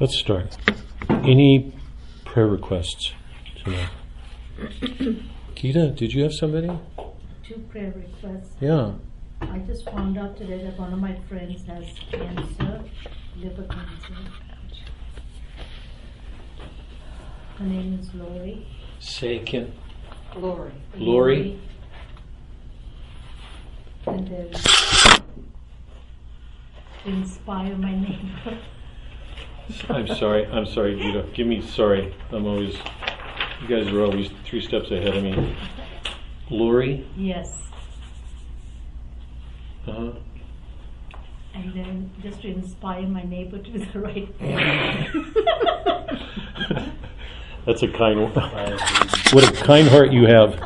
Let's start. Any prayer requests tonight? Gita, did you have somebody? Two prayer requests. Yeah. I just found out today that one of my friends has cancer, liver cancer. Her name is Lori. Say again. Lori. Lori? And then inspire my neighbor. I'm sorry. I'm sorry, Gita. Give me sorry. I'm always. You guys are always three steps ahead of me. Lori. Yes. Uh huh. And then just to inspire my neighbor to do the right thing. That's a kind. What a kind heart you have.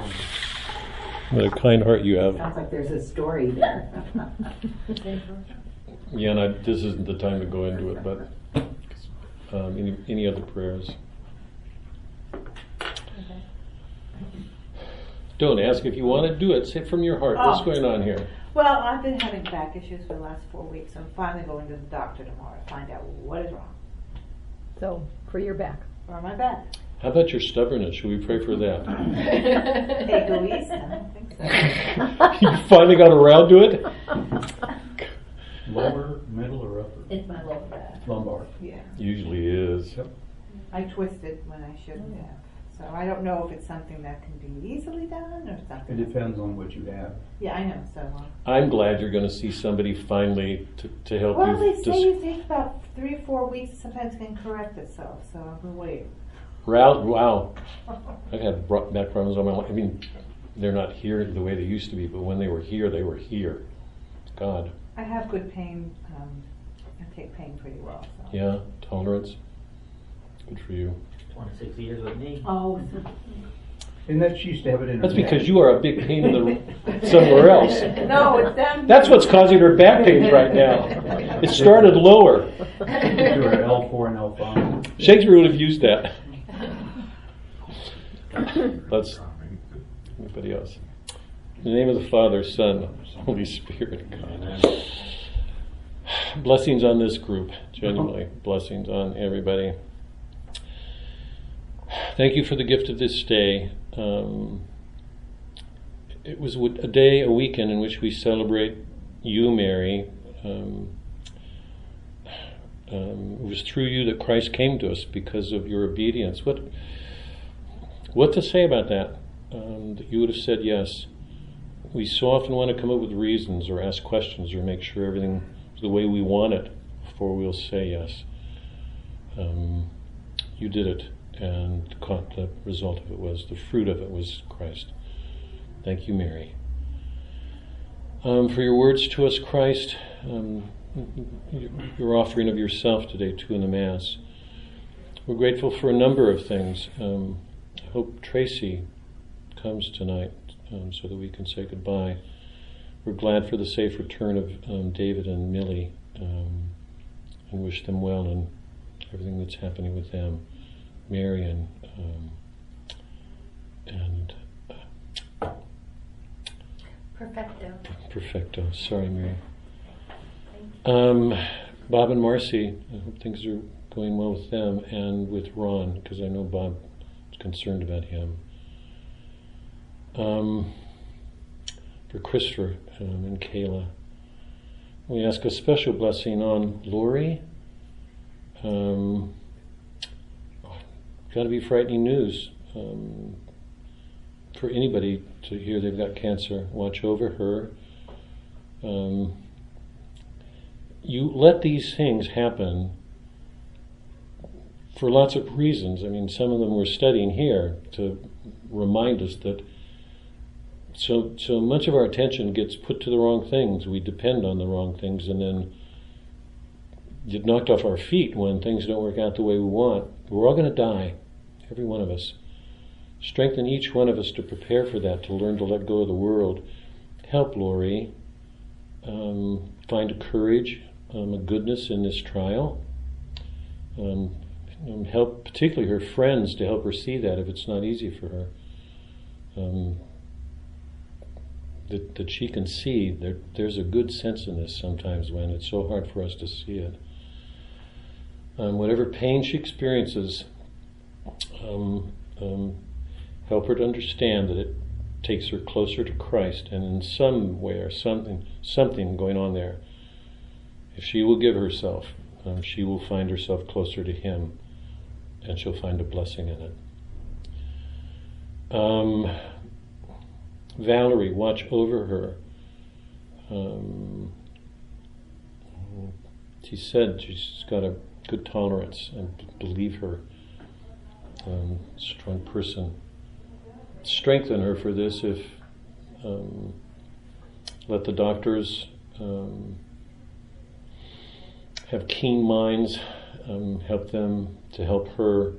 What a kind heart you have. Sounds like there's a story there. Yeah, and I, this isn't the time to go into it, but um, any any other prayers? Don't ask if you want to do it. Say from your heart. What's Oh. going on here? Well, I've been having back issues for the last four weeks. I'm finally going to the doctor tomorrow to find out what is wrong. So, for your back. Or my back. How about your stubbornness? Should we pray for that? Egoist? I don't think so. you finally got around to it. Lower, middle, or upper? It's my lower back. Lumbar. Yeah. Usually is. Yep. I twisted when I shouldn't have. So I don't know if it's something that can be easily done or something. It something. depends on what you have. Yeah, I know. So. Uh, I'm glad you're going to see somebody finally to, to help well, you. they to say you take about three or four weeks. Sometimes can correct itself. So I'm gonna wait. Route, wow. I've had bro- back problems all my life. I mean, they're not here the way they used to be, but when they were here, they were here. God. I have good pain. Um, I take pain pretty well. So. Yeah, tolerance. Good for you. 26 years with me. Oh. And that she used to have it in her That's neck. because you are a big pain in the somewhere else. No, it's down. That's what's causing her back pains right now. It started lower. Do her L4 and L5. Shakespeare would have used that. Let's. Anybody else? In the name of the Father, Son, Holy Spirit, God. Blessings on this group, genuinely. Blessings on everybody. Thank you for the gift of this day. Um, it was a day, a weekend in which we celebrate you, Mary. Um, um, it was through you that Christ came to us because of your obedience. What, what to say about that? Um, that you would have said yes. We so often want to come up with reasons or ask questions or make sure everything is the way we want it before we'll say yes. Um, you did it, and caught the result of it was the fruit of it was Christ. Thank you, Mary. Um, for your words to us, Christ, um, your offering of yourself today, too, in the Mass. We're grateful for a number of things. Um, I hope Tracy comes tonight um, so that we can say goodbye. We're glad for the safe return of um, David and Millie um, and wish them well and everything that's happening with them. Mary and um, and Perfecto. Perfecto. Sorry, Mary. Um, Bob and Marcy, I hope things are going well with them and with Ron, because I know Bob is concerned about him. Um, for Christopher um, and Kayla, we ask a special blessing on Lori. Um, Got to be frightening news um, for anybody to hear they've got cancer. Watch over her. Um, you let these things happen for lots of reasons. I mean, some of them we're studying here to remind us that so so much of our attention gets put to the wrong things. We depend on the wrong things, and then get knocked off our feet when things don't work out the way we want. We're all going to die, every one of us. Strengthen each one of us to prepare for that, to learn to let go of the world. Help Lori um, find a courage, um, a goodness in this trial. Um, and help particularly her friends to help her see that if it's not easy for her. Um, that, that she can see there, there's a good sense in this sometimes when it's so hard for us to see it. um, whatever pain she experiences, um, um, help her to understand that it takes her closer to Christ, and in some way or something, something going on there. If she will give herself, um, she will find herself closer to Him, and she'll find a blessing in it. Um, Valerie, watch over her. Um, she said she's got a good tolerance and believe her. Um, strong person. Strengthen her for this if um, let the doctors um, have keen minds, um, help them to help her,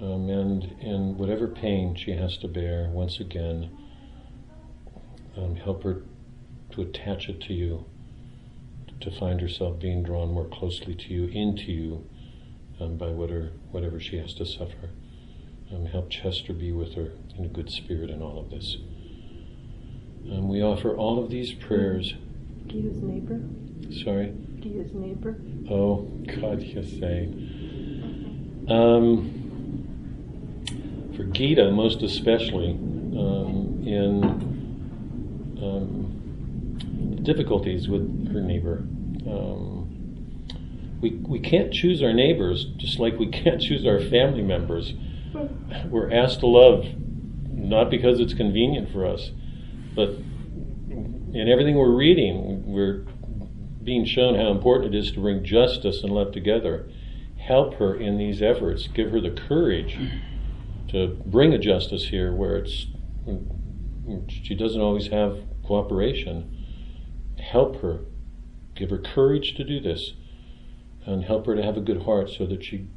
um, and in whatever pain she has to bear, once again, um, help her to attach it to you, to find herself being drawn more closely to you, into you, um, by whatever, whatever she has to suffer. Um, help Chester be with her in a good spirit in all of this. Um, we offer all of these prayers. Use neighbor? Sorry? Use neighbor? Oh, God, you say. Um, for Gita, most especially, um, in um, difficulties with her neighbor. Um, we, we can't choose our neighbors just like we can't choose our family members. We're asked to love not because it's convenient for us, but in everything we're reading, we're being shown how important it is to bring justice and love together. Help her in these efforts. Give her the courage to bring a justice here where it's she doesn't always have cooperation. Help her. Give her courage to do this. And help her to have a good heart so that she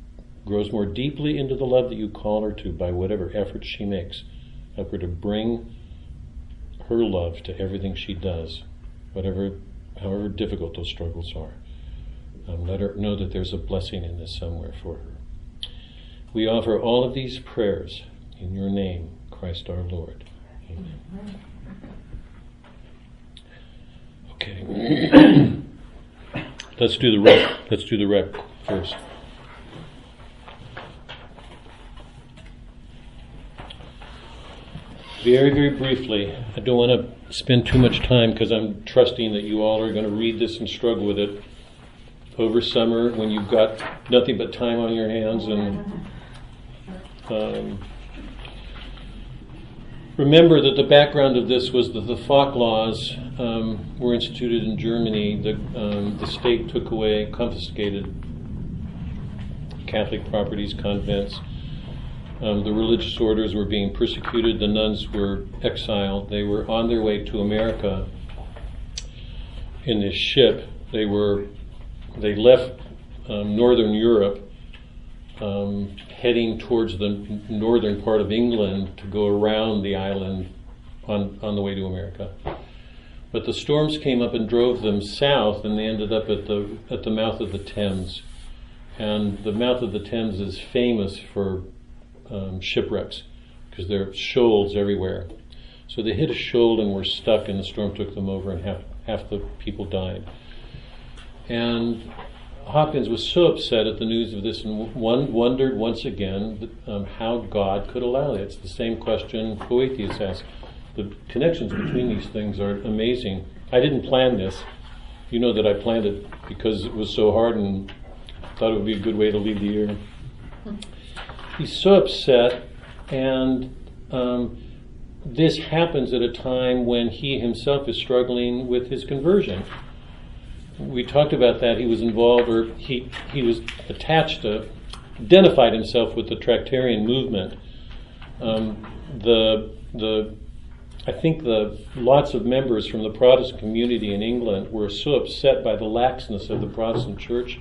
grows more deeply into the love that you call her to by whatever efforts she makes. Help her to bring her love to everything she does, whatever, however difficult those struggles are. Um, let her know that there's a blessing in this somewhere for her. We offer all of these prayers in your name, Christ our Lord. Amen. Okay. Let's do the wreck. Let's do the wreck first. Very, very briefly, I don't want to spend too much time because I'm trusting that you all are going to read this and struggle with it over summer when you've got nothing but time on your hands and um, remember that the background of this was that the Falk laws um, were instituted in Germany. The, um, the state took away, confiscated Catholic properties, convents. Um, the religious orders were being persecuted. The nuns were exiled. They were on their way to America in this ship. They were they left um, northern Europe, um, heading towards the northern part of England to go around the island on on the way to America. But the storms came up and drove them south, and they ended up at the at the mouth of the Thames. And the mouth of the Thames is famous for um, shipwrecks because there are shoals everywhere. So they hit a shoal and were stuck, and the storm took them over, and half half the people died. And Hopkins was so upset at the news of this and one wondered once again um, how God could allow it. It's the same question Boethius asked. The connections between these things are amazing. I didn't plan this. You know that I planned it because it was so hard and thought it would be a good way to leave the year. He's so upset, and um, this happens at a time when he himself is struggling with his conversion we talked about that. He was involved, or he he was attached to, identified himself with the Tractarian movement. Um, the the I think the lots of members from the Protestant community in England were so upset by the laxness of the Protestant Church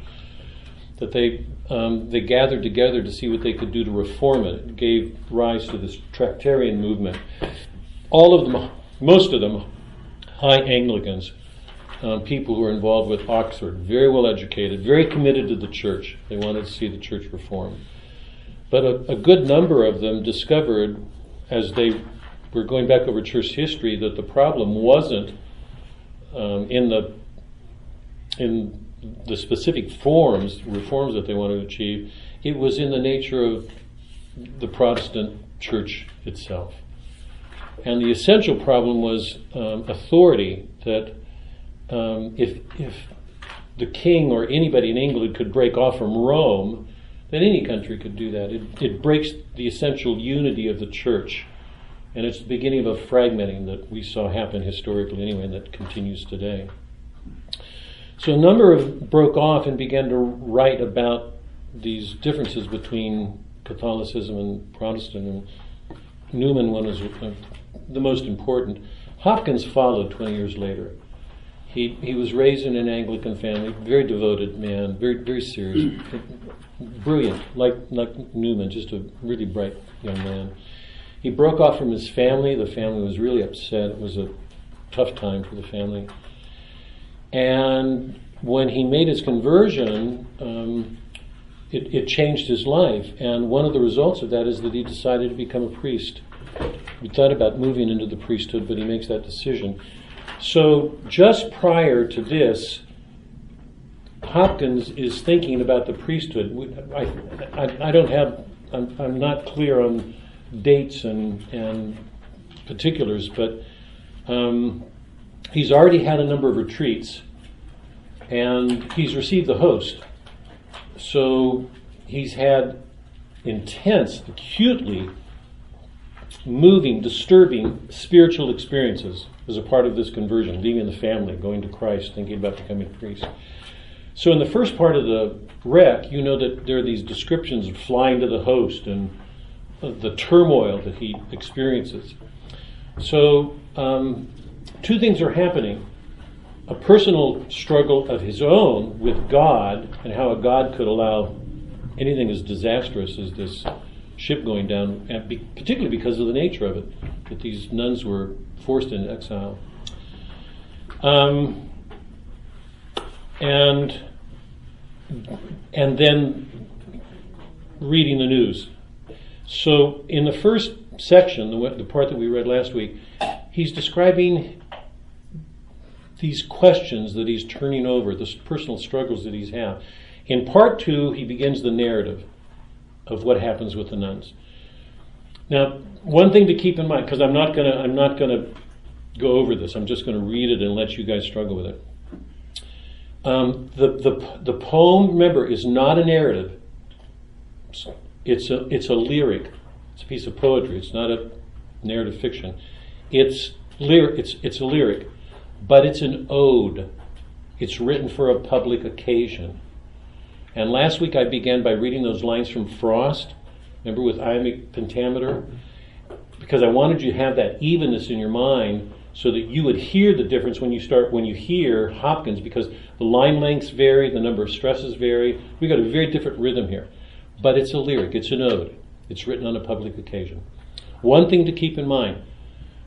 that they um, they gathered together to see what they could do to reform it. It gave rise to this Tractarian movement. All of them, most of them, high Anglicans um, people who were involved with Oxford, very well educated, very committed to the church. They wanted to see the church reformed. But a, a good number of them discovered, as they were going back over church history, that the problem wasn't um, in the in the specific forms, reforms that they wanted to achieve, it was in the nature of the Protestant church itself. And the essential problem was um, authority, that um, if, if the king or anybody in England could break off from Rome, then any country could do that. It, it breaks the essential unity of the church. And it's the beginning of a fragmenting that we saw happen historically anyway, and that continues today. So a number of broke off and began to write about these differences between Catholicism and Protestant. And Newman one was uh, the most important. Hopkins followed 20 years later. He, he was raised in an Anglican family, very devoted man, very very serious, brilliant, like like Newman, just a really bright young man. He broke off from his family. The family was really upset. It was a tough time for the family. And when he made his conversion, um, it, it, changed his life. And one of the results of that is that he decided to become a priest. He thought about moving into the priesthood, but he makes that decision. So just prior to this, Hopkins is thinking about the priesthood. I, I, I don't have, I'm, I'm, not clear on dates and, and particulars, but um, he's already had a number of retreats and he's received the host. So he's had intense, acutely moving, disturbing spiritual experiences as a part of this conversion, leaving the family, going to Christ, thinking about becoming a priest. So in the first part of the wreck, you know that there are these descriptions of flying to the host and the turmoil that he experiences. So um, two things are happening a personal struggle of his own with God and how a God could allow anything as disastrous as this ship going down, particularly because of the nature of it, that these nuns were forced into exile. Um, and and then reading the news. So in the first section, the, the part that we read last week, he's describing these questions that he's turning over, the personal struggles that he's had. In part two, he begins the narrative of what happens with the nuns. Now, one thing to keep in mind, because I'm not gonna, I'm not gonna go over this. I'm just to read it and let you guys struggle with it. Um, the, the, the poem, remember, is not a narrative. It's a, it's a lyric. It's a piece of poetry. It's not a narrative fiction. It's, lyric, it's, it's a lyric but it's an ode. It's written for a public occasion. And last week I began by reading those lines from Frost, remember with iambic pentameter? Because I wanted you to have that evenness in your mind so that you would hear the difference when you start when you hear Hopkins because the line lengths vary, the number of stresses vary. We've got a very different rhythm here. But it's a lyric, it's an ode. It's written on a public occasion. One thing to keep in mind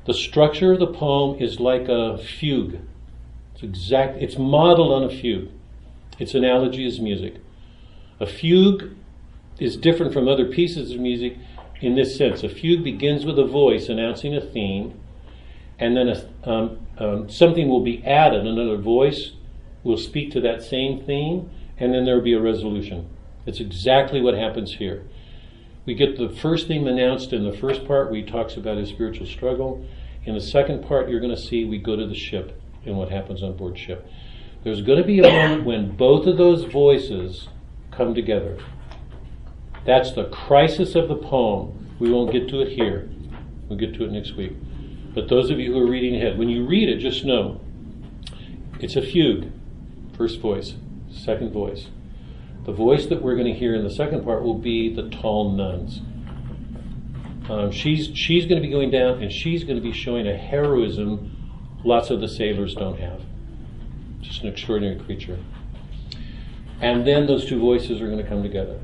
the structure of the poem is like a fugue. It's exact. It's modeled on a fugue. Its analogy is music. A fugue is different from other pieces of music in this sense. A fugue begins with a voice announcing a theme, and then a, um, um, something will be added. Another voice will speak to that same theme, and then there will be a resolution. It's exactly what happens here. We get the first theme announced in the first part, where he talks about his spiritual struggle. In the second part, you're going to see we go to the ship and what happens on board ship. There's going to be a moment when both of those voices come together. That's the crisis of the poem. We won't get to it here. We'll get to it next week. But those of you who are reading ahead, when you read it, just know it's a fugue. First voice, second voice. The voice that we're going to hear in the second part will be the tall nuns. Um, she's she's going to be going down, and she's going to be showing a heroism lots of the sailors don't have. Just an extraordinary creature. And then those two voices are going to come together.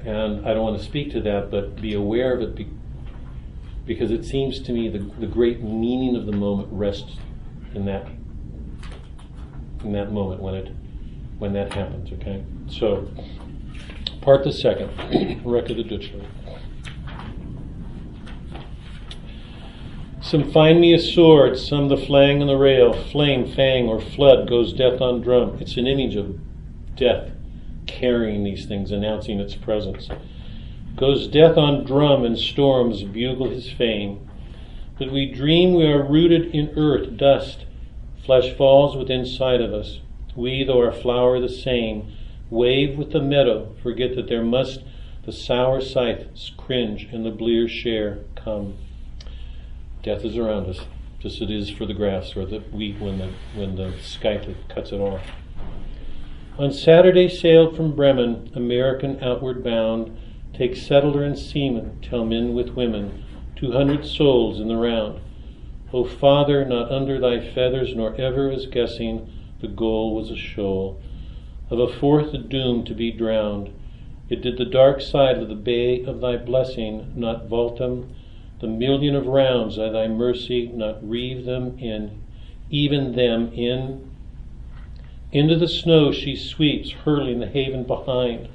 And I don't want to speak to that, but be aware of it be, because it seems to me the, the great meaning of the moment rests in that in that moment when it when that happens. Okay, so part the second, record of Deutschland. Some find me a sword, some the flang and the rail, flame, fang, or flood goes death on drum. It's an image of death carrying these things, announcing its presence. Goes death on drum and storms bugle his fame. But we dream we are rooted in earth, dust. Flesh falls within sight of us. We, though our flower the same, wave with the meadow, forget that there must the sour scythes cringe and the blear share come. Death is around us, just as it is for the grass or the wheat when the when the scythe cuts it off. On Saturday sailed from Bremen, American outward bound, take settler and seaman, tell men with women, two hundred souls in the round. O Father, not under thy feathers, nor ever was guessing the goal was a shoal of a fourth doomed to be drowned. It did the dark side of the bay of thy blessing not vault them, the million of rounds of thy mercy not reeve them in, even them in. Into the snow she sweeps, hurling the haven behind.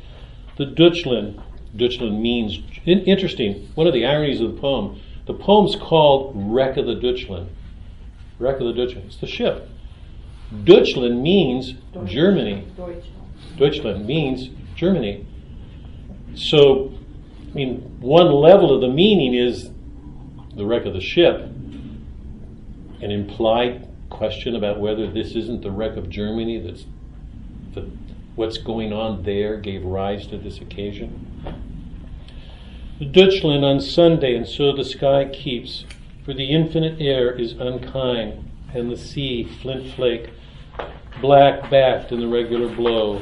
The Deutschland, Deutschland means, interesting, one of the ironies of the poem, the poem's called Wreck of the Deutschland. Wreck of the Deutschland. It's the ship. Deutschland means Germany. Deutschland. Deutschland means Germany. So, I mean, one level of the meaning is the wreck of the ship. An implied question about whether this isn't the wreck of Germany that's the, what's going on there gave rise to this occasion. The Deutschland on Sunday, and so the sky keeps, for the infinite air is unkind, and the sea flint flake, black backed in the regular blow.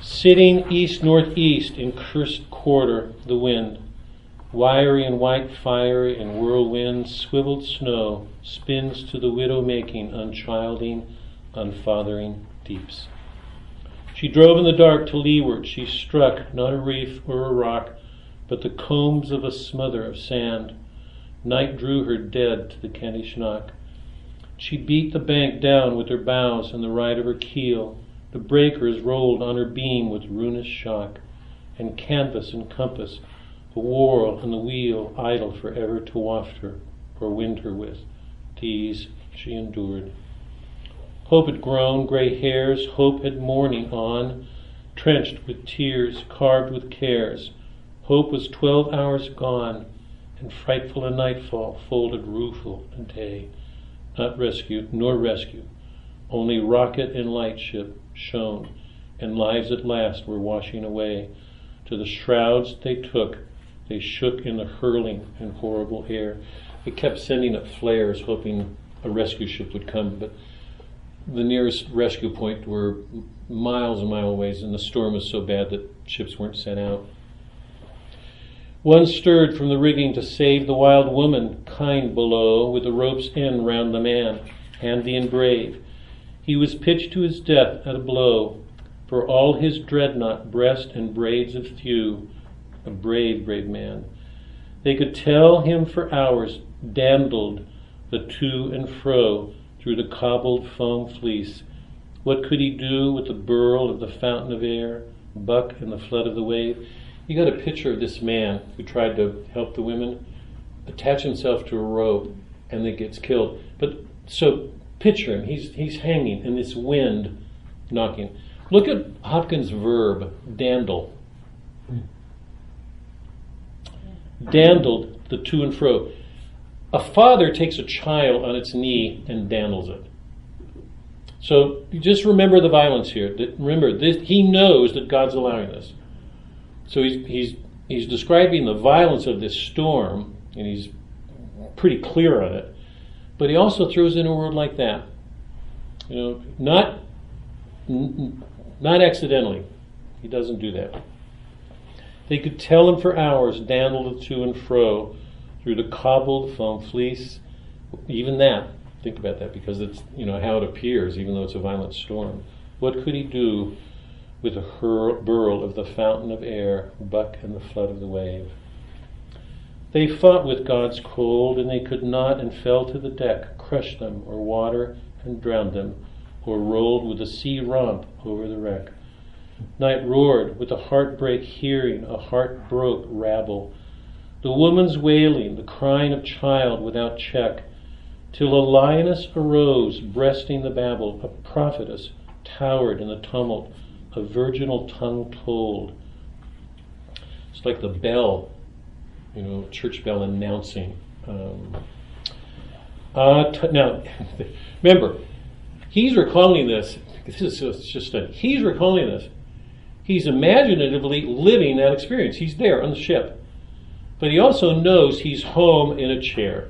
Sitting east northeast in cursed quarter, the wind, wiry and white fiery and whirlwind, swiveled snow, spins to the widow making, unchilding, unfathering deeps. She drove in the dark to leeward. She struck not a reef or a rock, but the combs of a smother of sand. Night drew her dead to the Kentish Knock. She beat the bank down with her bows and the right of her keel. The breakers rolled on her beam with ruinous shock, and canvas and compass, the whorl and the wheel idle for ever to waft her or wind her with. These she endured. Hope had grown gray hairs, hope had mourning on, trenched with tears, carved with cares. Hope was twelve hours gone, and frightful a nightfall folded rueful a day. Not rescue, nor rescue, only rocket and lightship shone, and lives at last were washing away. To the shrouds they took, they shook in the hurling and horrible air. They kept sending up flares, hoping a rescue ship would come, but the nearest rescue point were miles and miles away, and the storm was so bad that ships weren't sent out. One stirred from the rigging to save the wild woman, kind below, with the rope's end round the man, handy and brave. He was pitched to his death at a blow, for all his dreadnought, breast and braids of thew, a brave, brave man. They could tell him for hours, dandled the to and fro through the cobbled foam fleece. What could he do with the burl of the fountain of air, buck in the flood of the wave? You got a picture of this man who tried to help the women attach himself to a rope and then gets killed. But so picture him, he's he's hanging in this wind knocking. Look at Hopkins' verb, dandle. Dandled the to and fro. A father takes a child on its knee and dandles it. So just remember the violence here. Remember, this, he knows that God's allowing this. So he's, he's, he's describing the violence of this storm, and he's pretty clear on it. But he also throws in a word like that. You know, not, not accidentally. He doesn't do that. They could tell him for hours, dandled to and fro through the cobbled foam fleece. Even that, think about that, because it's you know how it appears, even though it's a violent storm. What could he do with the hurl, burl of the fountain of air, buck and the flood of the wave? They fought with God's cold, and they could not, and fell to the deck, crushed them, or water and drowned them, or rolled with a sea romp over the wreck. Night roared with a heartbreak hearing, a heart broke rabble. the woman's wailing, the crying of child without check, till a lioness arose, breasting the babel, a prophetess towered in the tumult, a virginal tongue told. It's like the bell, you know, church bell announcing. Um, uh, t- now, remember, he's recalling this. This is just, just a, he's recalling this. He's imaginatively living that experience. He's there on the ship. But he also knows he's home in a chair.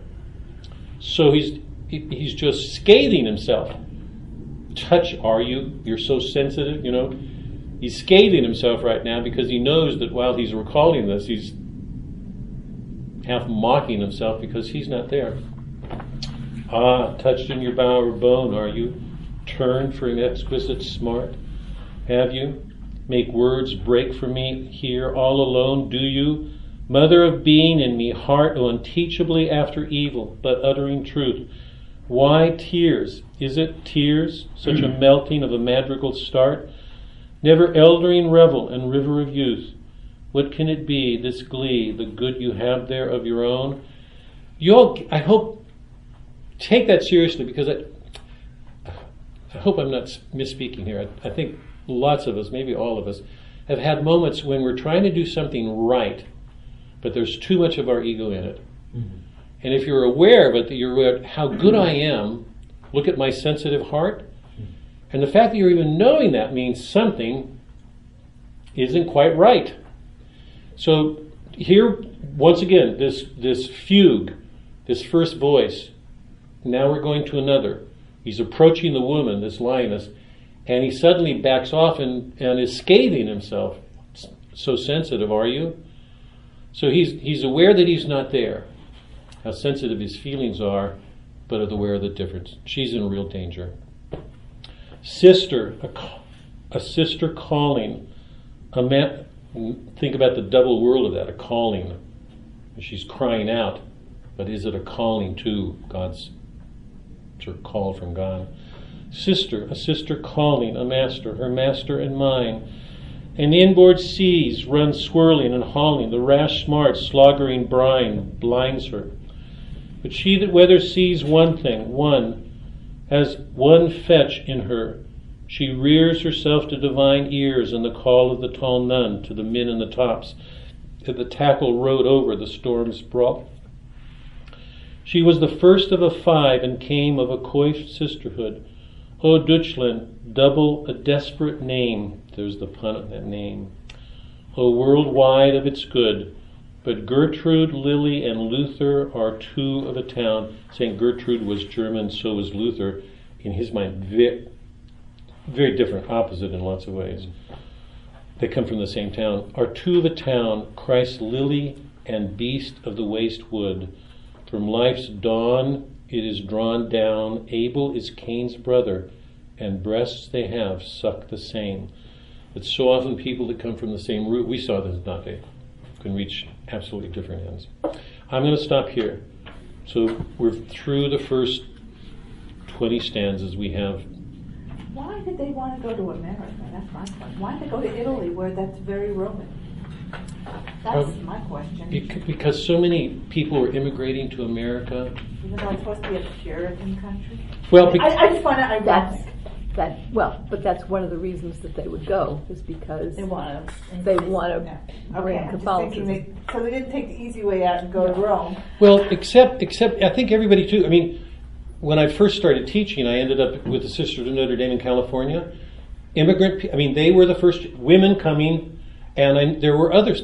So he's he, he's just scathing himself. Touch, are you? You're so sensitive, you know. He's scathing himself right now because he knows that while he's recalling this, he's half mocking himself because he's not there. Ah, touched in your bower bone, are you? Turned for an exquisite smart? Have you? Make words break for me here all alone, do you? Mother of being in me, heart oh, unteachably after evil, but uttering truth. Why tears? Is it tears, such a melting of a madrigal start? Never eldering revel and river of youth. What can it be, this glee, the good you have there of your own? You all, I hope, take that seriously because I, I hope I'm not misspeaking here. I, I think lots of us, maybe all of us, have had moments when we're trying to do something right, but there's too much of our ego in it. Mm-hmm. And if you're aware of it, that you're aware how good I am, look at my sensitive heart. And the fact that you're even knowing that means something isn't quite right. So here, once again, this, this fugue, this first voice, now we're going to another. He's approaching the woman, this lioness, and he suddenly backs off and, and is scathing himself. So sensitive, are you? So he's, he's aware that he's not there, how sensitive his feelings are, but aware of the difference. She's in real danger. Sister, a, a sister calling. A man, think about the double world of that, a calling. She's crying out, but is it a calling to God's sort of call from God? Sister, a sister calling, a master, her master and mine. And inboard seas run swirling and hauling, the rash smart sloggering brine blinds her. But she that weather sees one thing, one, has one fetch in her. She rears herself to divine ears and the call of the tall nun to the men in the tops, that the tackle rode over the storm's brawl. She was the first of a five and came of a coiffed sisterhood. O Deutschland, double a desperate name. There's the pun on that name. O worldwide of its good. But Gertrude, Lily, and Luther are two of a town. St. Gertrude was German, so was Luther. In his mind, very, very different, opposite in lots of ways. They come from the same town. Are two of a town, Christ, Lily, and beast of the waste wood. From life's dawn it is drawn down. Abel is Cain's brother, and breasts they have suck the same. But so often people that come from the same root, we saw this in Dante, can reach absolutely different ends. I'm going to stop here. So we're through the first 20 stanzas we have. Why did they want to go to America? That's my question. Why did they go to Italy where that's very Roman? That's Um, my question. Bec- Because so many people were immigrating to America. Even though it's supposed to be a Puritan country. Well, bec- I, I just want to, I That's, that, well, but that's one of the reasons that they would go, is because They want to. they want to Okay, bring I'm just thinking Catholicism. they, so they didn't take the easy way out and go to Rome. Well, except except I think everybody too. I mean, when I first started teaching, I ended up with the Sisters of Notre Dame in California. Immigrant, pe- I mean, they were the first women coming, and I, there were other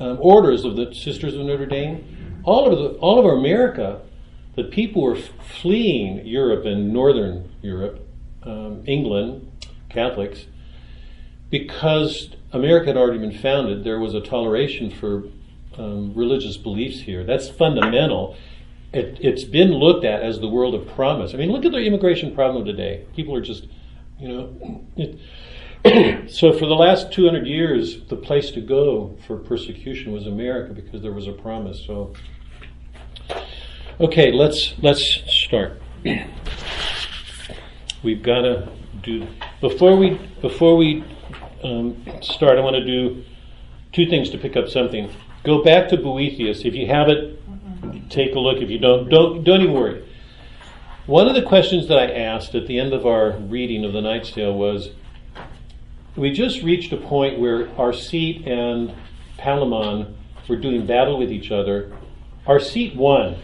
um, orders of the Sisters of Notre Dame. All over the all over America, the people were f- fleeing Europe and Northern Europe, um, England, Catholics, because America had already been founded. There was a toleration for um, religious beliefs here. That's fundamental. It, it's been looked at as the world of promise. I mean, look at the immigration problem today. People are just, you know. It, so for the last 200 years, the place to go for persecution was America because there was a promise. So, okay, let's let's start. We've got to do before we before we um, start. I want to do two things to pick up something. Go back to Boethius. If you have it, take a look. If you don't, don't, don't even worry. One of the questions that I asked at the end of our reading of the Knight's Tale was we just reached a point where Arcite and Palamon were doing battle with each other. Arcite won.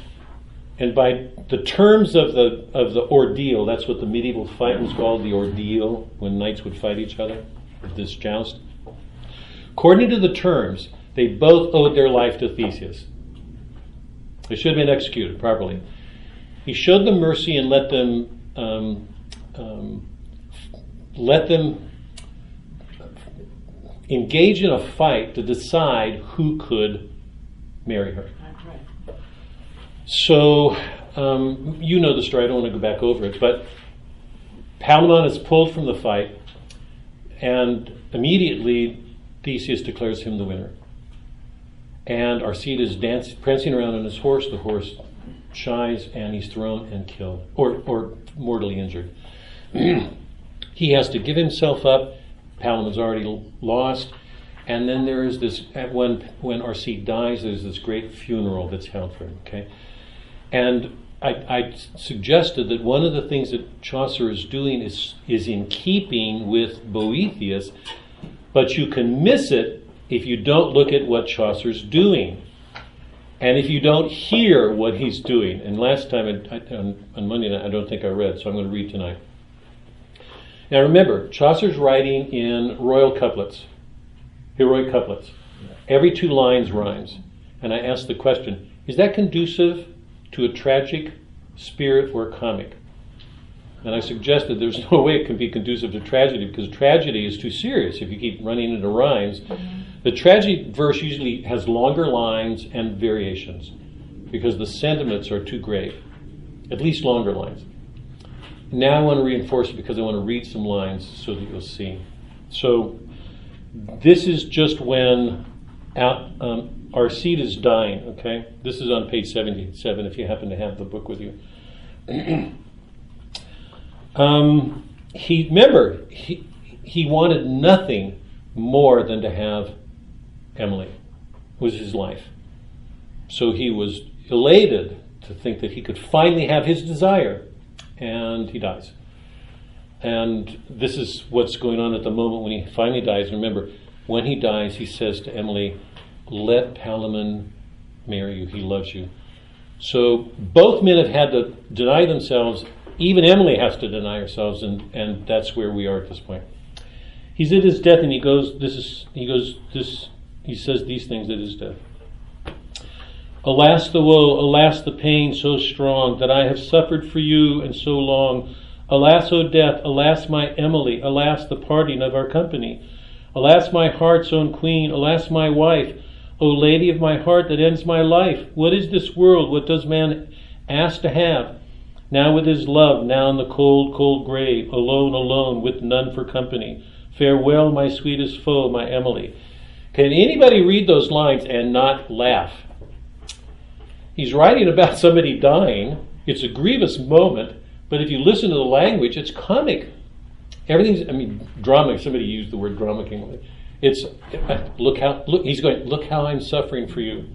And by the terms of the of the ordeal, that's what the medieval fight was called, the ordeal, when knights would fight each other, this joust. According to the terms, they both owed their life to Theseus. They should have been executed properly. He showed them mercy and let them um, um, let them engage in a fight to decide who could marry her. So, um, you know the story, I don't want to go back over it, but Palamon is pulled from the fight, and immediately Theseus declares him the winner. And Arcite is dancing, prancing around on his horse. The horse shies, and he's thrown and killed, or, or mortally injured. he has to give himself up. Palamon's already lost. And then there is this, when, when Arcite dies, there's this great funeral that's held for him, okay? And I, I, suggested that one of the things that Chaucer is doing is, is in keeping with Boethius, but you can miss it if you don't look at what Chaucer's doing. And if you don't hear what he's doing, and last time I, on, on Monday night, I don't think I read, so I'm going to read tonight. Now remember, Chaucer's writing in royal couplets, heroic couplets. Every two lines rhymes. And I asked the question is that conducive to a tragic spirit or comic? And I suggested there's no way it can be conducive to tragedy because tragedy is too serious if you keep running into rhymes. The tragic verse usually has longer lines and variations because the sentiments are too great, at least longer lines. Now I want to reinforce it because I want to read some lines so that you'll see. So this is just when out, um, Arcite is dying, okay? This is on page 77 if you happen to have the book with you. um, he remember he he wanted nothing more than to have Emily. It was his life. So he was elated to think that he could finally have his desire, and he dies. And this is what's going on at the moment when he finally dies. Remember, when he dies, he says to Emily, Let Palamon marry you. He loves you. So both men have had to deny themselves. Even Emily has to deny herself, and, and that's where we are at this point. He's at his death, and he goes. This is he goes. This he says these things at his death. Alas the woe, alas the pain so strong that I have suffered for you and so long. Alas, O death, alas my Emily, alas the parting of our company. Alas my heart's own queen, alas my wife, O lady of my heart that ends my life. What is this world? What does man ask to have? Now with his love, now in the cold, cold grave, alone, alone, with none for company. Farewell, my sweetest foe, my Emily. Can anybody read those lines and not laugh? He's writing about somebody dying. It's a grievous moment, but if you listen to the language, it's comic. Everything's, I mean, drama, somebody used the word drama. It's, look how, look, he's going, look how I'm suffering for you.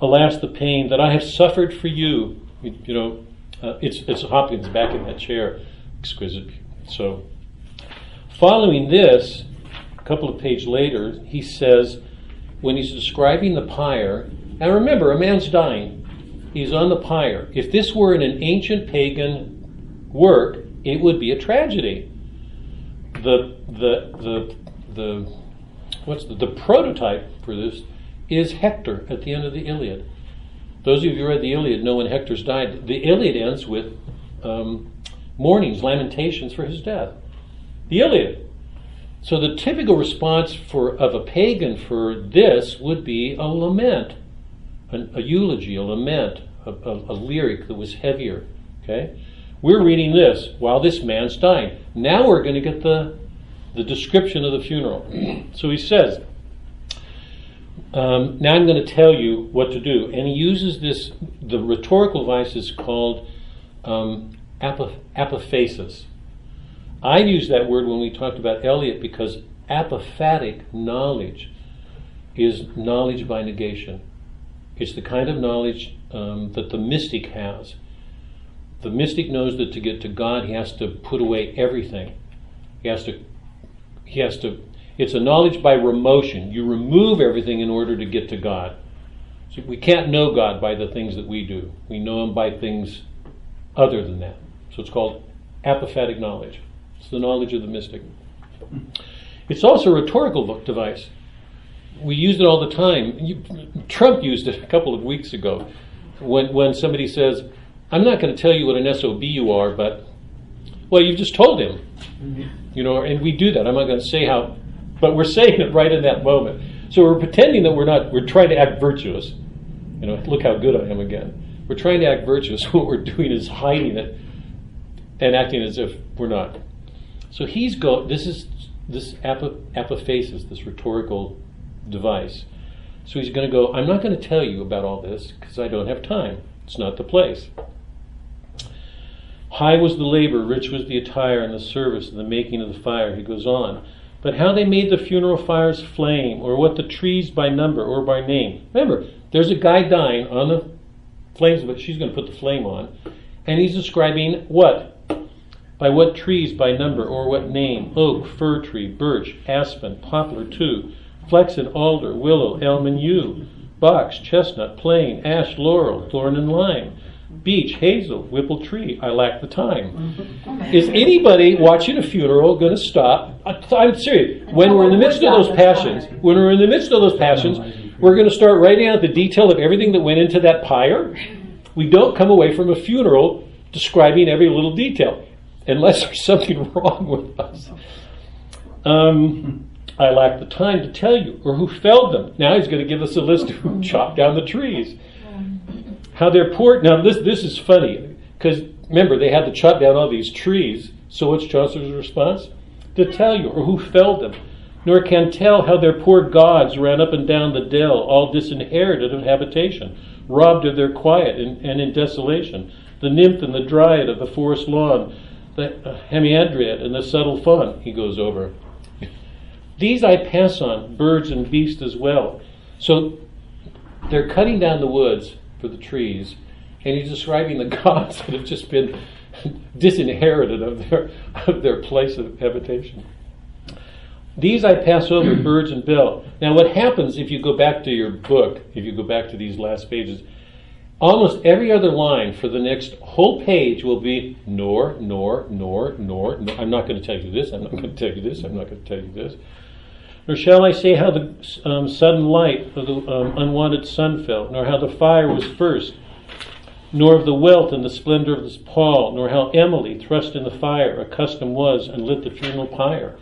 Alas, the pain that I have suffered for you. You know, uh, it's, it's Hopkins back in that chair. Exquisite. So, following this, a couple of pages later, he says, when he's describing the pyre, and remember, a man's dying. He's on the pyre. If this were in an ancient pagan work, it would be a tragedy. The the the the what's the, the prototype for this is Hector at the end of the Iliad. Those of you who read the Iliad know when Hector's died. The Iliad ends with um, mournings, lamentations for his death. The Iliad. So the typical response for of a pagan for this would be a lament, a eulogy, a lament, a, a, a lyric that was heavier. Okay, we're reading this while this man's dying. Now we're going to get the the description of the funeral. so he says, um, "Now I'm going to tell you what to do," and he uses this. The rhetorical device is called um, apophasis. I used that word when we talked about Eliot because apophatic knowledge. is knowledge by negation. It's the kind of knowledge um, that the mystic has. The mystic knows that to get to God, he has to put away everything. He has to, he has to, it's a knowledge by remotion. You remove everything in order to get to God. So we can't know God by the things that we do. We know Him by things other than that. So it's called apophatic knowledge. It's the knowledge of the mystic. It's also a rhetorical device. We use it all the time. You, Trump used it a couple of weeks ago when, when somebody says, I'm not going to tell you what an SOB you are, but, well, you've just told him. Mm-hmm. You know, and we do that. I'm not going to say how, but we're saying it right in that moment. So we're pretending that we're not, we're trying to act virtuous. You know, look how good I am again. We're trying to act virtuous. What we're doing is hiding it and acting as if we're not. So he's go. This is this apophasis, this rhetorical device. So he's going to go. I'm not going to tell you about all this because I don't have time. It's not the place. High was the labor, rich was the attire and the service and the making of the fire. He goes on. But how they made the funeral fires flame, or what the trees by number or by name. Remember, there's a guy dying on the flames, but she's going to put the flame on. And he's describing what? By what trees by number or what name? Oak, fir tree, birch, aspen, poplar, too, flaxen, alder, willow, elm, and yew, box, chestnut, plane, ash, laurel, thorn, and lime, beech, hazel, whipple tree. I lack the time. Is anybody watching a funeral going to stop? I'm serious. When we're in the midst of those passions, when we're in the midst of those passions, we're going to start writing out the detail of everything that went into that pyre. We don't come away from a funeral describing every little detail unless there's something wrong with us. Um, I lack the time to tell you, or who felled them. Now he's going to give us a list of who mm-hmm. chopped down the trees. Mm-hmm. How they're poor. Now this this is funny because remember they had to chop down all these trees. So what's Chaucer's response? To tell you, or who felled them. Nor can tell how their poor gods ran up and down the dell, all disinherited of habitation, robbed of their quiet and, and in desolation. The nymph and the dryad of the forest lawn, the uh, hamadryad and the subtle fawn, he goes over. These I pass on, birds and beasts as well. So they're cutting down the woods for the trees, and he's describing the gods that have just been disinherited of their, of their place of habitation. These I pass over, birds and bill. Now, what happens if you go back to your book, if you go back to these last pages, almost every other line for the next whole page will be nor, nor, nor, nor. nor. I'm not going to tell you this, I'm not going to tell you this, I'm not going to tell you this. Nor shall I say how the um, sudden light of the um, unwanted sun fell, nor how the fire was first, nor of the wealth and the splendor of this pall, nor how Emily, thrust in the fire, accustomed was and lit the funeral pyre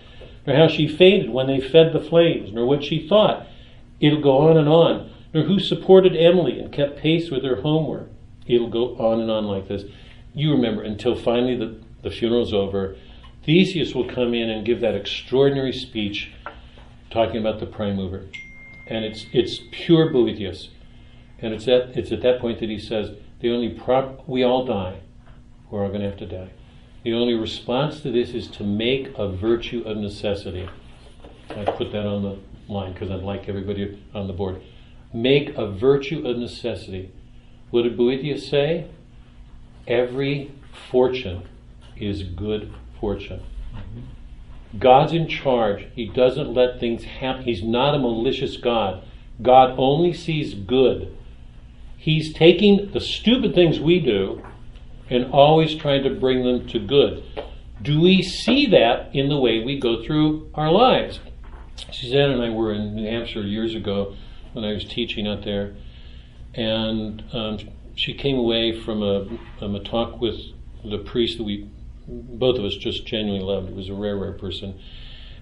nor how she fainted when they fed the flames, nor what she thought. It'll go on and on. Nor who supported Emily and kept pace with her homeward. It'll go on and on like this. You remember until finally the, the funeral's over. Theseus will come in and give that extraordinary speech talking about the prime mover. And it's it's pure Boethius. And it's at it's at that point that he says, the only prop we all die. We're all gonna have to die. The only response to this is to make a virtue of necessity. I put that on the line because I'd like everybody on the board. Make a virtue of necessity. What did Boethius say? Every fortune is good fortune. Mm-hmm. God's in charge. He doesn't let things happen. He's not a malicious God. God only sees good. He's taking the stupid things we do and always trying to bring them to good. Do we see that in the way we go through our lives? Suzanne and I were in New Hampshire years ago when I was teaching out there, and um, she came away from a, um, a talk with the priest that we, both of us, just genuinely loved. He was a rare, rare person.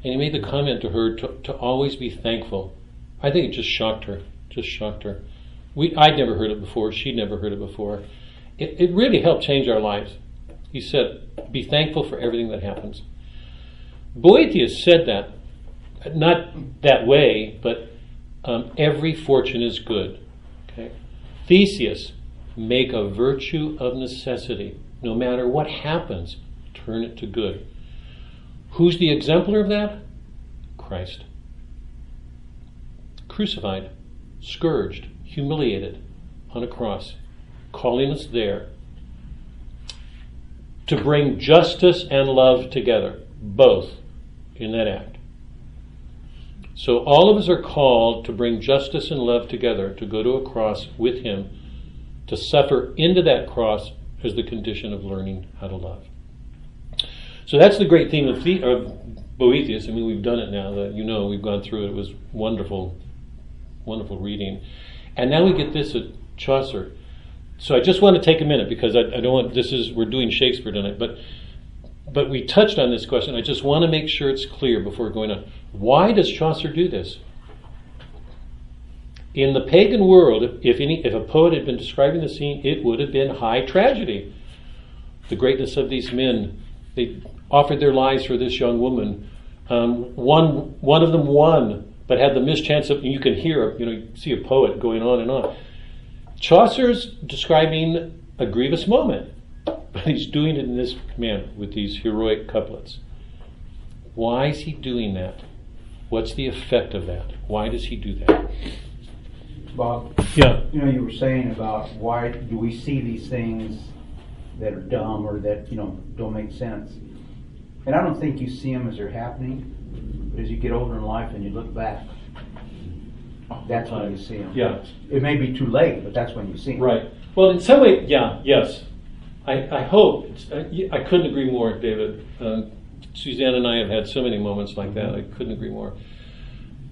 And he made the comment to her to, to always be thankful. I think it just shocked her, just shocked her. We, I'd never heard it before. She'd never heard it before it, it really helped change our lives. He said, Be thankful for everything that happens. Boethius said that, not that way, but um, every fortune is good. Okay? Theseus, make a virtue of necessity. No matter what happens, turn it to good. Who's the exemplar of that? Christ. crucified, scourged, humiliated on a cross, calling us there to bring justice and love together, both in that act. So all of us are called to bring justice and love together, to go to a cross with Him, to suffer into that cross as the condition of learning how to love. So that's the great theme of, the, of Boethius. I mean, we've done it now. That you know, we've gone through it. It was wonderful, wonderful reading. And now we get this at Chaucer. So I just want to take a minute because I, I don't want this is we're doing Shakespeare tonight, but but we touched on this question. I just want to make sure it's clear before going on. Why does Chaucer do this? In the pagan world, if, any if a poet had been describing the scene, it would have been high tragedy. The greatness of these men. They offered their lives for this young woman. Um, one one of them won, but had the mischance of you can hear you know you see a poet going on and on. Chaucer's describing a grievous moment, but he's doing it in this manner with these heroic couplets. Why is he doing that? What's the effect of that? Why does he do that? Bob, Yeah. you know, you were saying about why do we see these things that are dumb or that, you know, don't make sense? And I don't think you see them as they're happening, but as you get older in life and you look back, that's when you see them. Yeah. It may be too late, but that's when you see them. Right. Well, in some way, yeah, yes. I, I hope. It's, I, I couldn't agree more, David. Um, Suzanne and I have had so many moments like that. I couldn't agree more.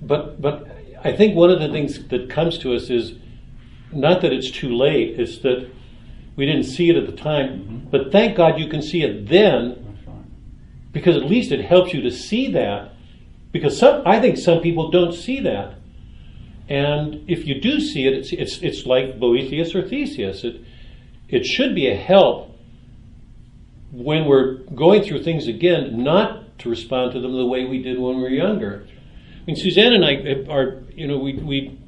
But but I think one of the things that comes to us is not that it's too late. It's that we didn't see it at the time. But thank God you can see it then. Because at least it helps you to see that. Because some, I think some people don't see that. And if you do see it, it's, it's, it's like Boethius or Theseus. It, it should be a help when we're going through things again, not to respond to them the way we did when we were younger. I mean, Suzanne and I are, you know, we, we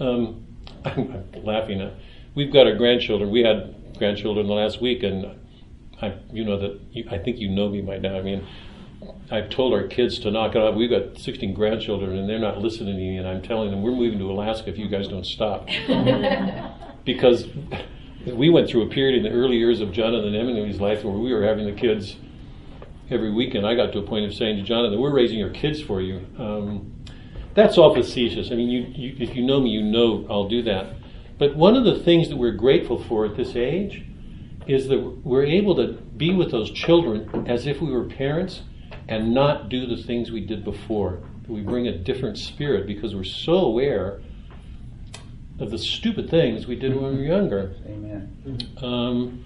um, I'm, laughing at, we've got our grandchildren. We had grandchildren the last week, and I, you know that, you, I think you know me by now. I mean, I've told our kids to knock it off. We've got 16 grandchildren, and they're not listening to me. And I'm telling them we're moving to Alaska if you guys don't stop, because we went through a period in the early years of Jonathan Eminemy's life where we were having the kids every weekend. I got to a point of saying to Jonathan, "We're raising your kids for you." Um, that's all facetious. I mean, you, you, if you know me, you know I'll do that. But one of the things that we're grateful for at this age is that we're able to be with those children as if we were parents and not do the things we did before. We bring a different spirit because we're so aware of the stupid things we did when we were younger. Amen. Um,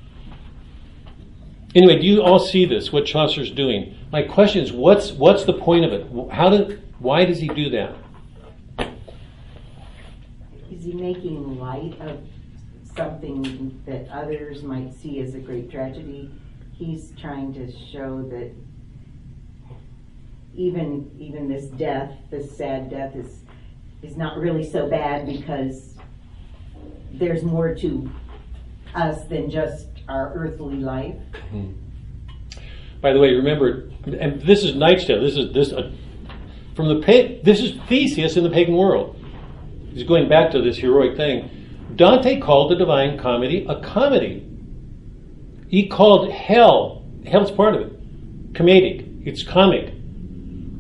anyway, do you all see this? What Chaucer's doing? My question is, what's what's the point of it? How did? Why does he do that? Is he making light of something that others might see as a great tragedy? He's trying to show that even even this death, this sad death, is is not really so bad because there's more to us than just our earthly life. By the way, remember, and this is Knight's Tale. This is this uh, from the this is Theseus in the pagan world. He's going back to this heroic thing. Dante called the Divine Comedy a comedy. He called hell hell's part of it comedic. It's comic.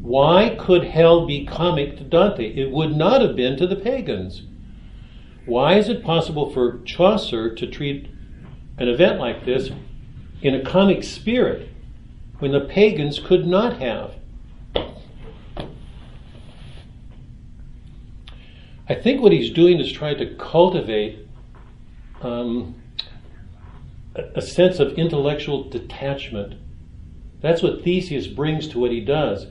Why could hell be comic to Dante? It would not have been to the pagans. Why is it possible for Chaucer to treat an event like this in a comic spirit when the pagans could not have? I think what he's doing is trying to cultivate um, a, sense of intellectual detachment. That's what Theseus brings to what he does.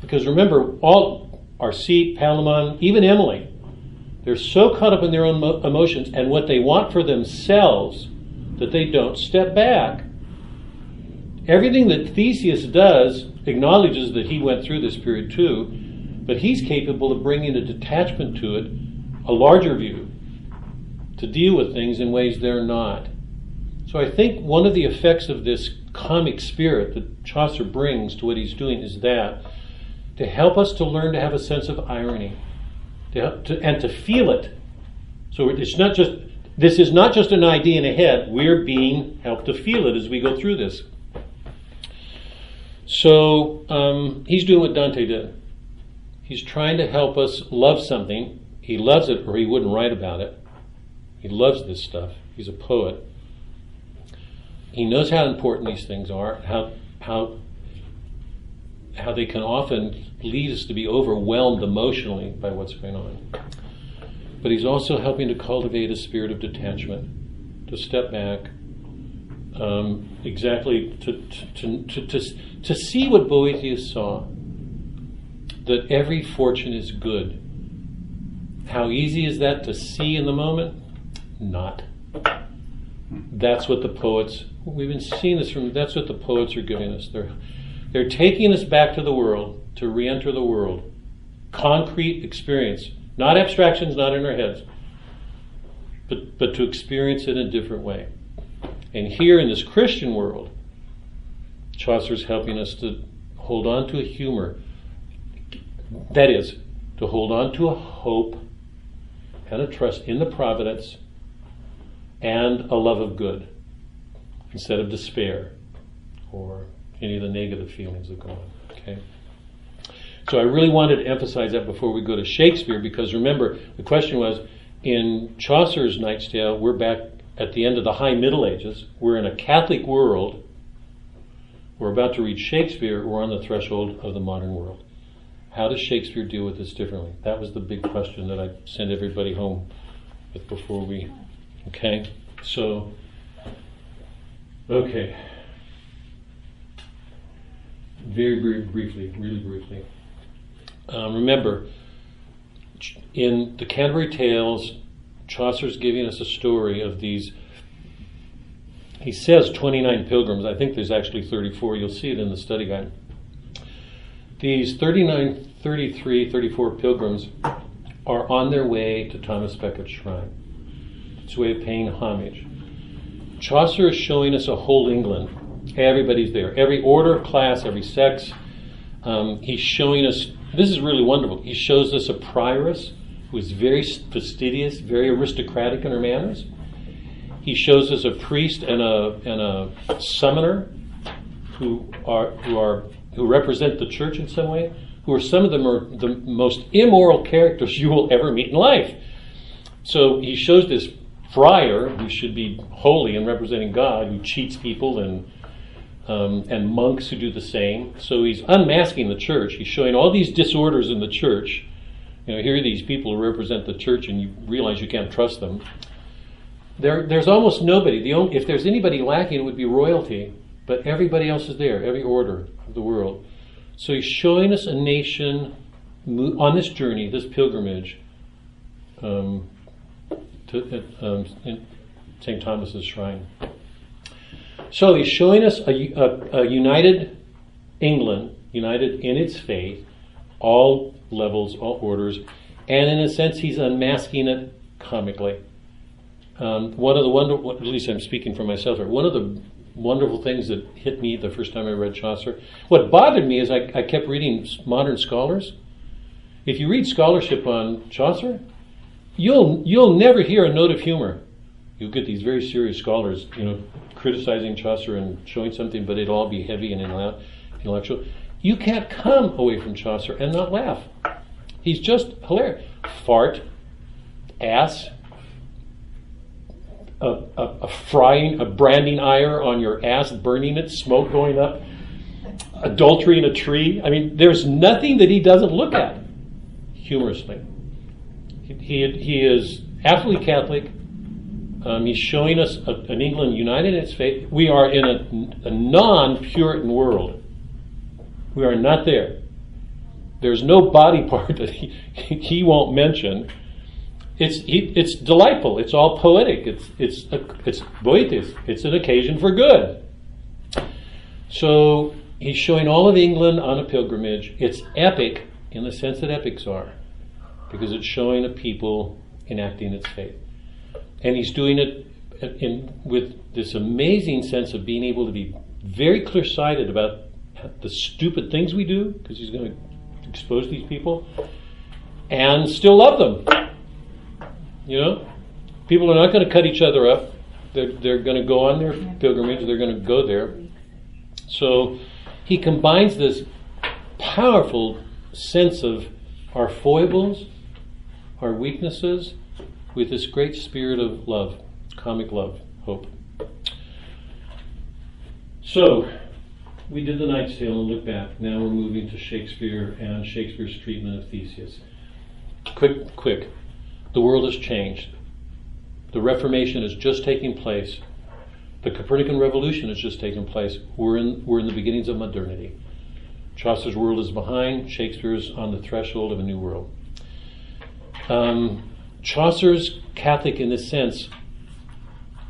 Because remember, all Arcite, Palamon, even Emily, they're so caught up in their own mo- emotions and what they want for themselves that they don't step back. Everything that Theseus does acknowledges that he went through this period too, but he's capable of bringing a detachment to it, a larger view, to deal with things in ways they're not. So I think one of the effects of this comic spirit that Chaucer brings to what he's doing is that to help us to learn to have a sense of irony. to to, and to feel it. So it's not just this is not just an idea in a head. We're being helped to feel it as we go through this. So um, he's doing what Dante did. He's trying to help us love something. He loves it, or he wouldn't write about it. He loves this stuff. He's a poet. He knows how important these things are, how how how they can often lead us to be overwhelmed emotionally by what's going on. But he's also helping to cultivate a spirit of detachment, to step back, um, exactly to, to, to, to, to see what Boethius saw that every fortune is good. How easy is that to see in the moment? Not. That's what the poets, we've been seeing this from, that's what the poets are giving us. They're, they're taking us back to the world, to re enter the world. Concrete experience. Not abstractions, not in our heads, but, but to experience it in a different way. And here in this Christian world, Chaucer's helping us to hold on to a humor. That is, to hold on to a hope and a trust in the providence and a love of good instead of despair or any of the negative feelings that go on. Okay? So I really wanted to emphasize that before we go to Shakespeare because remember, the question was in Chaucer's Knight's Tale, we're back at the end of the High Middle Ages. We're in a Catholic world. We're about to read Shakespeare. We're on the threshold of the modern world. How does Shakespeare deal with this differently? That was the big question that I sent everybody home with before we. Okay? So, okay. Very, very briefly, really briefly. Um, remember, in the Canterbury Tales, Chaucer's giving us a story of these. He says 29 pilgrims. I think there's actually 34. You'll see it in the study guide. These 39, 33, 34 pilgrims are on their way to Thomas Becket's shrine. It's a way of paying homage. Chaucer is showing us a whole England. Everybody's there. Every order, of class, every sex. Um, he's showing us this is really wonderful. He shows us a prioress who is very fastidious, very aristocratic in her manners. He shows us a priest and a and a summoner who are who are who represent the church in some way, who are some of them are the most immoral characters you will ever meet in life. So he shows this friar who should be holy and representing God, who cheats people and um, and monks who do the same. So he's unmasking the church. He's showing all these disorders in the church. You know, here are these people who represent the church, and you realize you can't trust them. There, there's almost nobody. The only, if there's anybody lacking, it would be royalty, but everybody else is there, every order of the world. So he's showing us a nation on this journey, this pilgrimage, um, to um, St. Thomas's shrine. So he's showing us a, a, a united England, united in its faith, all levels, all orders, and in a sense, he's unmasking it comically. Um, one of the wonderful, at least I'm speaking for myself here, one of the wonderful things that hit me the first time I read Chaucer, what bothered me is I, I kept reading modern scholars. If you read scholarship on Chaucer, you'll you'll never hear a note of humor. You'll get these very serious scholars, you know, criticizing Chaucer and showing something, but it'll all be heavy and intellectual. You can't come away from Chaucer and not laugh. He's just hilarious. Fart, ass, a, a, a, frying, a branding iron on your ass, burning it, smoke going up, adultery in a tree. I mean, there's nothing that he doesn't look at humorously. He, he, he is absolutely Catholic, um, he's showing us a, an England united in its faith. We are in a, a non Puritan world. We are not there. There's no body part that he, he won't mention. It's, it's delightful. It's all poetic. It's, it's, it's Boethius. It's an occasion for good. So he's showing all of England on a pilgrimage. It's epic in the sense that epics are, because it's showing a people enacting its faith and he's doing it uh, in, with this amazing sense of being able to be very clear sighted about the stupid things we do, because he's going to expose these people, and still love them. You know, people are not going to cut each other up. They're, they're going to go on their pilgrimage. They're going to go there. So he combines this powerful sense of our foibles, our weaknesses, with this great spirit of love, comic love, hope. So, we did the Knight's Tale and look back. Now we're moving to Shakespeare and Shakespeare's treatment of Theseus. Quick, quick. The world has changed. The Reformation is just taking place. The Copernican Revolution has just taken place. We're in, we're in the beginnings of modernity. Chaucer's world is behind, Shakespeare's on the threshold of a new world. Um, Chaucer's Catholic in this sense.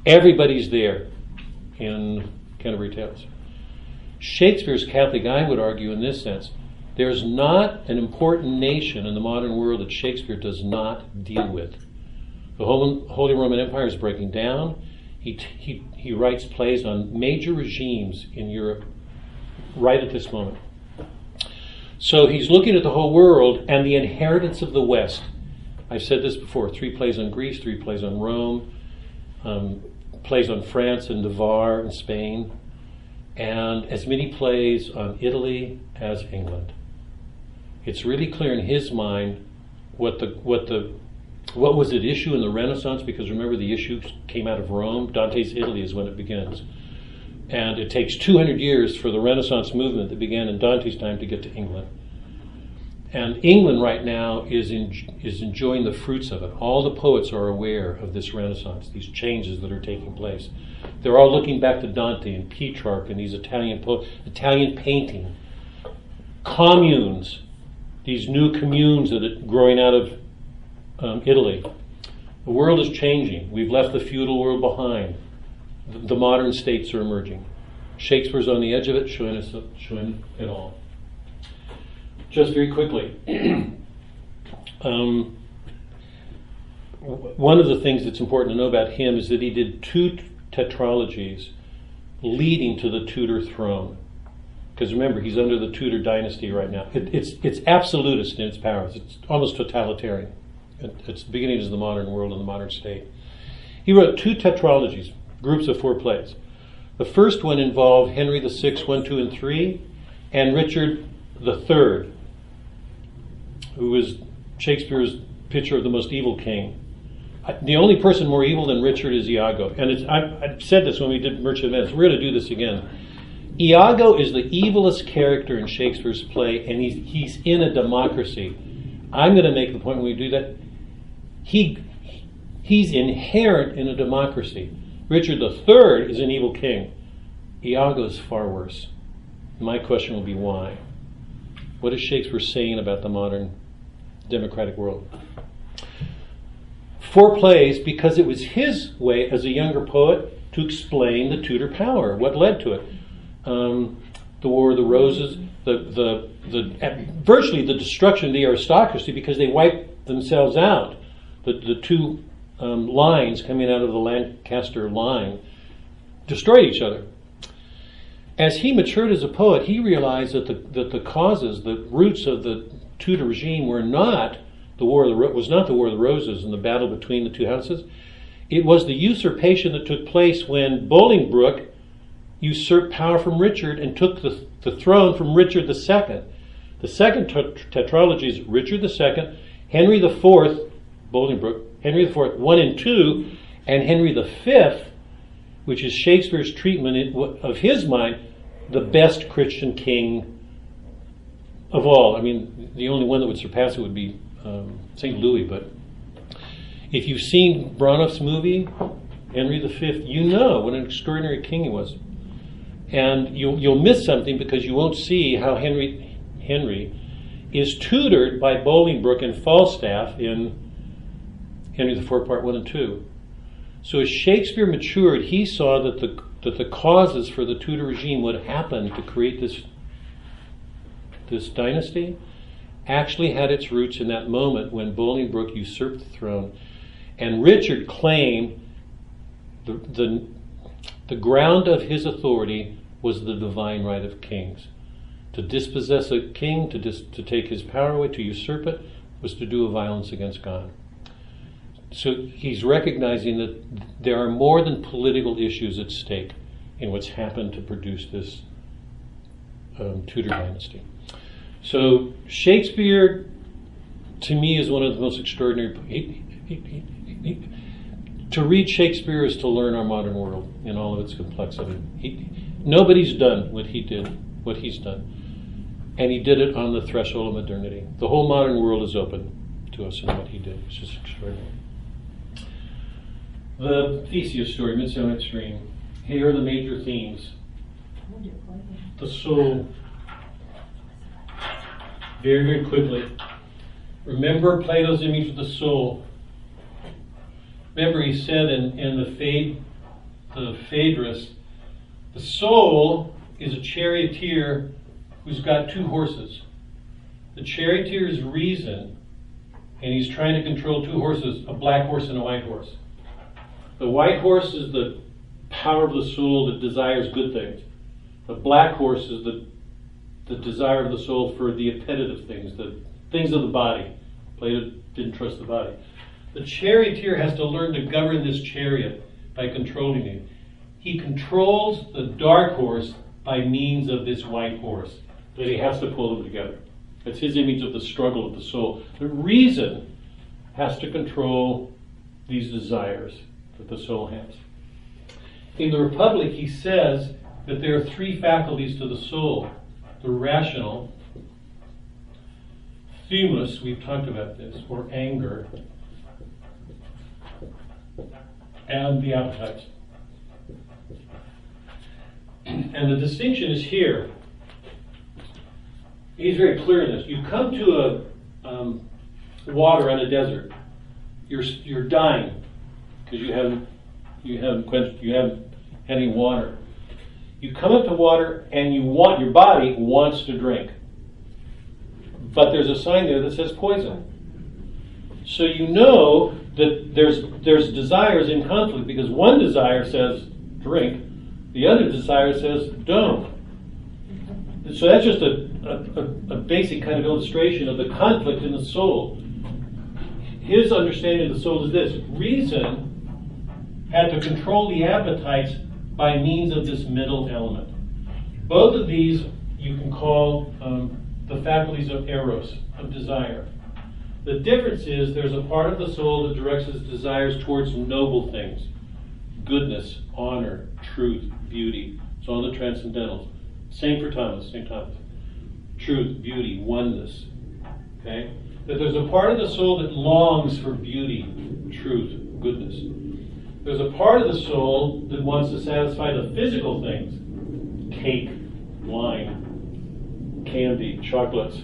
Everybody's there in Canterbury Tales. Shakespeare's Catholic, I would argue, in this sense. There's not an important nation in the modern world that Shakespeare does not deal with. The Holy Roman Empire is breaking down. He, he, he writes plays on major regimes in Europe right at this moment. So he's looking at the whole world and the inheritance of the West. I've said this before three plays on Greece, three plays on Rome, um, plays on France and Navarre and Spain, and as many plays on Italy as England. It's really clear in his mind what the what the what was at issue in the Renaissance, because remember the issue came out of Rome. Dante's Italy is when it begins. And it takes 200 years for the Renaissance movement that began in Dante's time to get to England. And England right now is, in, is enjoying the fruits of it. All the poets are aware of this Renaissance, these changes that are taking place. They're all looking back to Dante and Petrarch and these Italian po- Italian painting, communes, these new communes that are growing out of um, Italy. The world is changing. We've left the feudal world behind. The, the modern states are emerging. Shakespeare's on the edge of it, showing it all just very quickly. um, one of the things that's important to know about him is that he did two tetralogies leading to the Tudor throne. Because remember, he's under the Tudor dynasty right now. It, it's, it's absolutist in its powers, it's almost totalitarian. It, it's the beginnings of the modern world and the modern state. He wrote two tetralogies, groups of four plays. The first one involved Henry VI, 1, 2, and 3, and Richard III, who was Shakespeare's picture of the most evil king. The only person more evil than Richard is Iago. And I, I said this when we did Merchant of Venice. We're going to do this again. Iago is the evilest character in Shakespeare's play, and he's, he's in a democracy. I'm going to make the point when we do that. He, he's inherent in a democracy. Richard III is an evil king. Iago is far worse. My question will be why? What is Shakespeare saying about the modern democratic world. Four plays because it was his way as a younger poet to explain the Tudor power, what led to it. Um, the War of the Roses, the, the, the, virtually the destruction of the aristocracy because they wiped themselves out. The, the two um, lines coming out of the Lancaster line destroyed each other. As he matured as a poet, he realized that the, that the causes, the roots of the Tudor regime were not the war of the was not the War of the Roses and the battle between the two houses. It was the usurpation that took place when Bolingbroke usurped power from Richard and took the, the throne from Richard II. The second tetralogy is Richard II, Henry IV, Bolingbroke, Henry IV, 1 and 2, and Henry V, which is Shakespeare's treatment of his mind, the best Christian king of all, I mean, the only one that would surpass it would be um, St. Louis, but if you've seen Branagh's movie, Henry V, you know what an extraordinary king he was. And you'll, you'll miss something because you won't see how Henry, Henry is tutored by Bolingbroke and Falstaff in Henry IV, Part 1 and 2. So as Shakespeare matured, he saw that the, that the causes for the Tudor regime would happen to create this this dynasty actually had its roots in that moment when Bolingbroke usurped the throne and Richard claimed the, the, the ground of his authority was the divine right of kings. To dispossess a king, to, dis, to take his power away, to usurp it, was to do a violence against God. So he's recognizing that there are more than political issues at stake in what's happened to produce this um, Tudor dynasty. So Shakespeare, to me, is one of the most extraordinary. He, he, he, to read Shakespeare is to learn our modern world in all of its complexity. Nobody's done what he did, what he's done, and he did it on the threshold of modernity. The whole modern world is open to us in what he did. It's just extraordinary. The Theseus story, Midsummer Night's Dream. Here are the major themes. The soul. Very, very quickly. Remember Plato's image of the soul. Remember, he said in, in the Phaed, the Phaedrus, the soul is a charioteer who's got two horses. The charioteer is reason, and he's trying to control two horses, a black horse and a white horse. The white horse is the power of the soul that desires good things. The black horse is the, the desire of the soul for the appetitive things, the things of the body. Plato didn't trust the body. The charioteer has to learn to govern this chariot by controlling it. He controls the dark horse by means of this white horse, but he has to pull them together. It's his image of the struggle of the soul. The reason has to control these desires that the soul has. In the Republic, he says that there are three faculties to the soul the rational, thumos, we've talked about this, or anger, and the appetites. And the distinction is here. He's very clear in this. You come to a um, water on a desert. You're you're dying because you haven't you haven't quenched you haven't had any water. You come up to water and you want your body wants to drink, but there's a sign there that says poison. So you know that there's there's desires in conflict because one desire says drink, the other desire says don't. So that's just a, a, a basic kind of illustration of the conflict in the soul. His understanding of the soul is this reason had to control the appetites by means of this middle element. Both of these you can call um, the faculties of eros, of desire. The difference is there's a part of the soul that directs its desires towards noble things goodness, honor, truth, beauty. It's all the transcendentals. Same for Thomas, St. Thomas. Truth, beauty, oneness. Okay? That there's a part of the soul that longs for beauty, truth, goodness. There's a part of the soul that wants to satisfy the physical things cake, wine, candy, chocolates.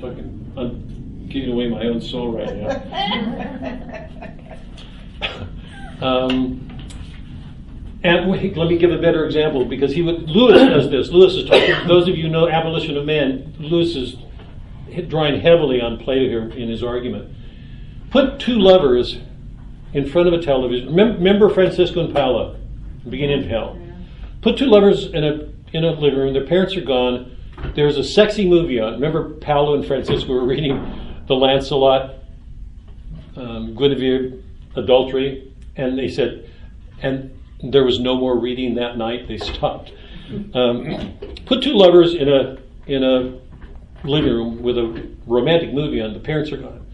Fucking, I'm giving away my own soul right now. um, and wait, let me give a better example because he would, Lewis does this. Lewis is talking. Those of you who know abolition of man, Lewis is drawing heavily on Plato here in his argument. Put two lovers in front of a television. Remember Francesca and Paolo, beginning of hell. Put two lovers in a in a living room. Their parents are gone. There's a sexy movie on. Remember Paolo and Francesca were reading the Lancelot, um, Guinevere adultery, and they said, and there was no more reading that night. They stopped. Um, put two lovers in a in a living room with a romantic movie on. The parents are gone.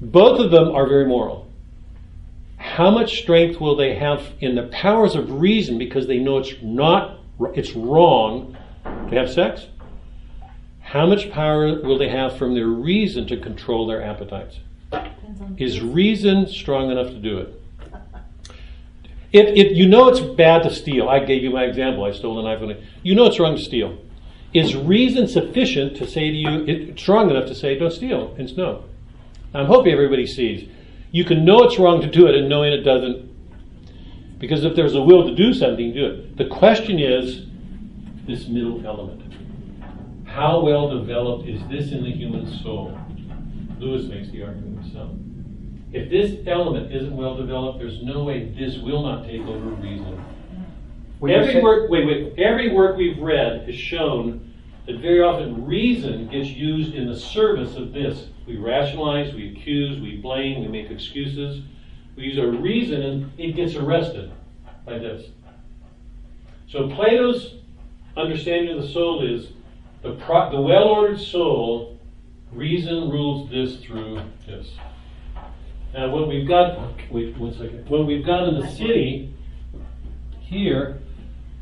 Both of them are very moral how much strength will they have in the powers of reason because they know it's not it's wrong to have sex how much power will they have from their reason to control their appetites is reason strong enough to do it if, if you know it's bad to steal i gave you my example i stole a knife from you know it's wrong to steal is reason sufficient to say to you it, strong enough to say don't steal it's no i'm hoping everybody sees you can know it's wrong to do it and knowing it doesn't. Because if there's a will to do something, do it. The question is this middle element. How well developed is this in the human soul? Lewis makes the argument himself. If this element isn't well developed, there's no way this will not take over reason. every work, wait, wait. Every work we've read has shown that very often reason gets used in the service of this. We rationalize, we accuse, we blame, we make excuses. We use our reason and it gets arrested by this. So Plato's understanding of the soul is the, pro- the well ordered soul, reason rules this through this. Uh, now, what we've got, wait one second. What we've got in the city here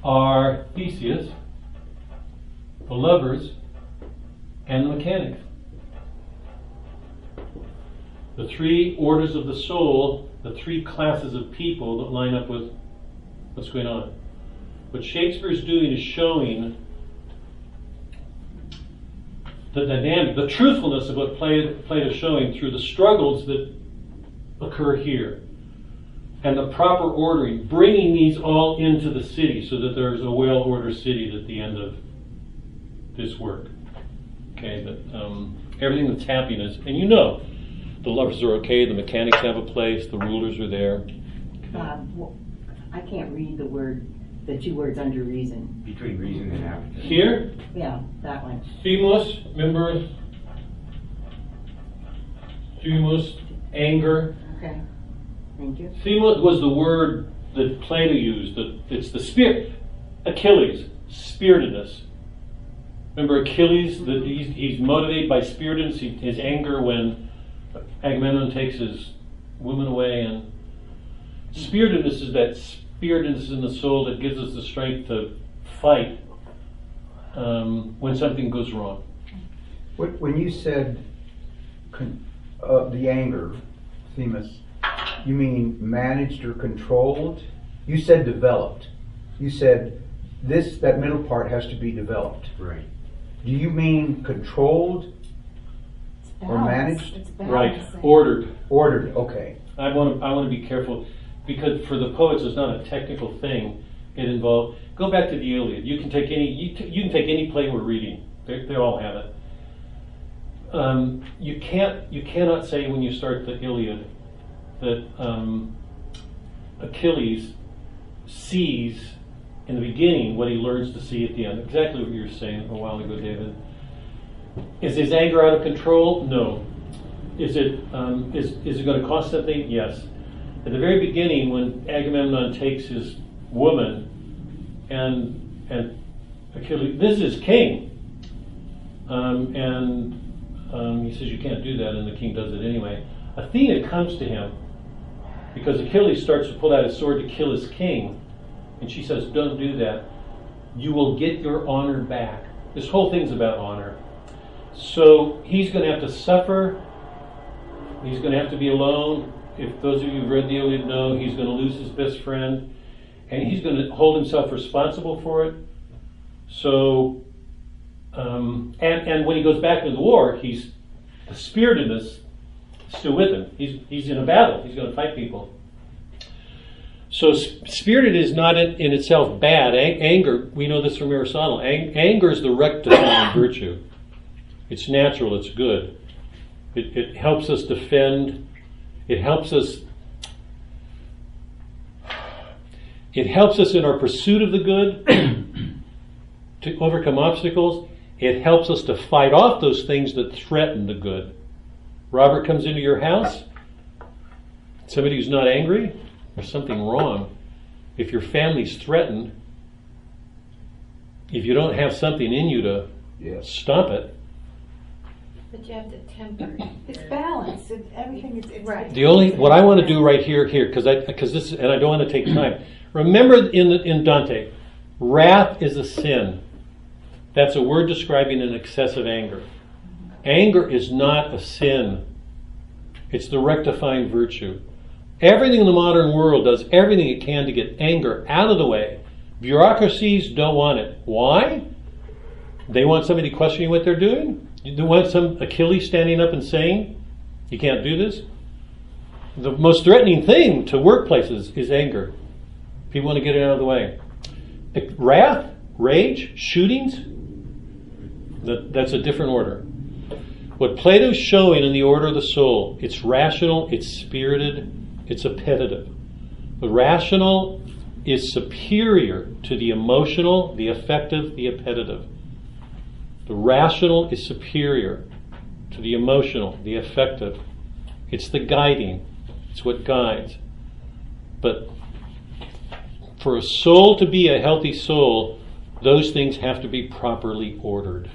are Theseus, the lovers, and the mechanics. The three orders of the soul, the three classes of people that line up with what's going on. What Shakespeare is doing is showing the dynamic, the truthfulness of what Plato is showing through the struggles that occur here and the proper ordering, bringing these all into the city so that there's a well ordered city at the end of this work. Okay, but um, everything that's happiness, and you know, the lovers are okay, the mechanics have a place, the rulers are there. Uh, well, I can't read the word, the two words under reason. Between reason and appetite. Here, Yeah, that one. themos, remember, themos, anger. Okay. Thank you. Themos was the word that Plato used. That it's the spirit. Achilles, spiritedness. Remember Achilles? That he's, he's motivated by spiritedness. He, his anger when Agamemnon takes his woman away, and spiritedness is that spiritedness in the soul that gives us the strength to fight um, when something goes wrong. When when you said uh, the anger, Themis, you mean managed or controlled? You said developed. You said this, that middle part has to be developed. Right. Do you mean controlled, Or Balance. managed? It's Right, balancing. ordered. ordered? Okay. I want to I want to be careful because for the poets it's not a technical thing. It involved go back to the Iliad. You can take any you, t- you can take any play we're reading. They, they all have it. Um, you can't you cannot say when you start the Iliad that um, Achilles sees in the beginning what he learns to see at the end. Exactly what you were saying a while ago, David. Is his anger out of control? No. Is it um, is is it going to cost something? Yes. At the very beginning, when Agamemnon takes his woman, and and Achilles, this is king, um, and um, he says you can't do that, and the king does it anyway. Athena comes to him because Achilles starts to pull out his sword to kill his king, and she says, "Don't do that. You will get your honor back." This whole thing's about honor. So he's going to have to suffer. He's going to have to be alone. If those of you who've read the Iliad know, he's going to lose his best friend, and he's going to hold himself responsible for it. So, um, and and when he goes back to the war, he's the spiritedness still with him. He's he's in a battle. He's going to fight people. So spirited is not in, in itself bad. Ang- anger, we know this from Aristotle. Ang- anger is the rectifying virtue. It's natural. It's good. It, it helps us defend. It helps us. It helps us in our pursuit of the good to overcome obstacles. It helps us to fight off those things that threaten the good. Robert comes into your house. Somebody who's not angry, there's something wrong. If your family's threatened, if you don't have something in you to Yes. stop it, But you have to temper. It's balance. It, everything is it's Right. The only what I want to do right here, here, because I because this and I don't want to take time. Remember in the, in Dante, wrath is a sin. That's a word describing an excessive anger. Anger is not a sin. It's the rectifying virtue. Everything in the modern world does everything it can to get anger out of the way. Bureaucracies don't want it. Why? They want somebody questioning what they're doing. They want some Achilles standing up and saying, "You can't do this." The most threatening thing to workplaces is anger. People want to get it out of the way. Wrath, rage, shootings, that, that's a different order. What Plato's showing in the order of the soul, it's rational, it's spirited, it's appetitive. The rational is superior to the emotional, the affective, the appetitive. The rational is superior to the emotional, the affective. It's the guiding, it's what guides. But for a soul to be a healthy soul, those things have to be properly ordered.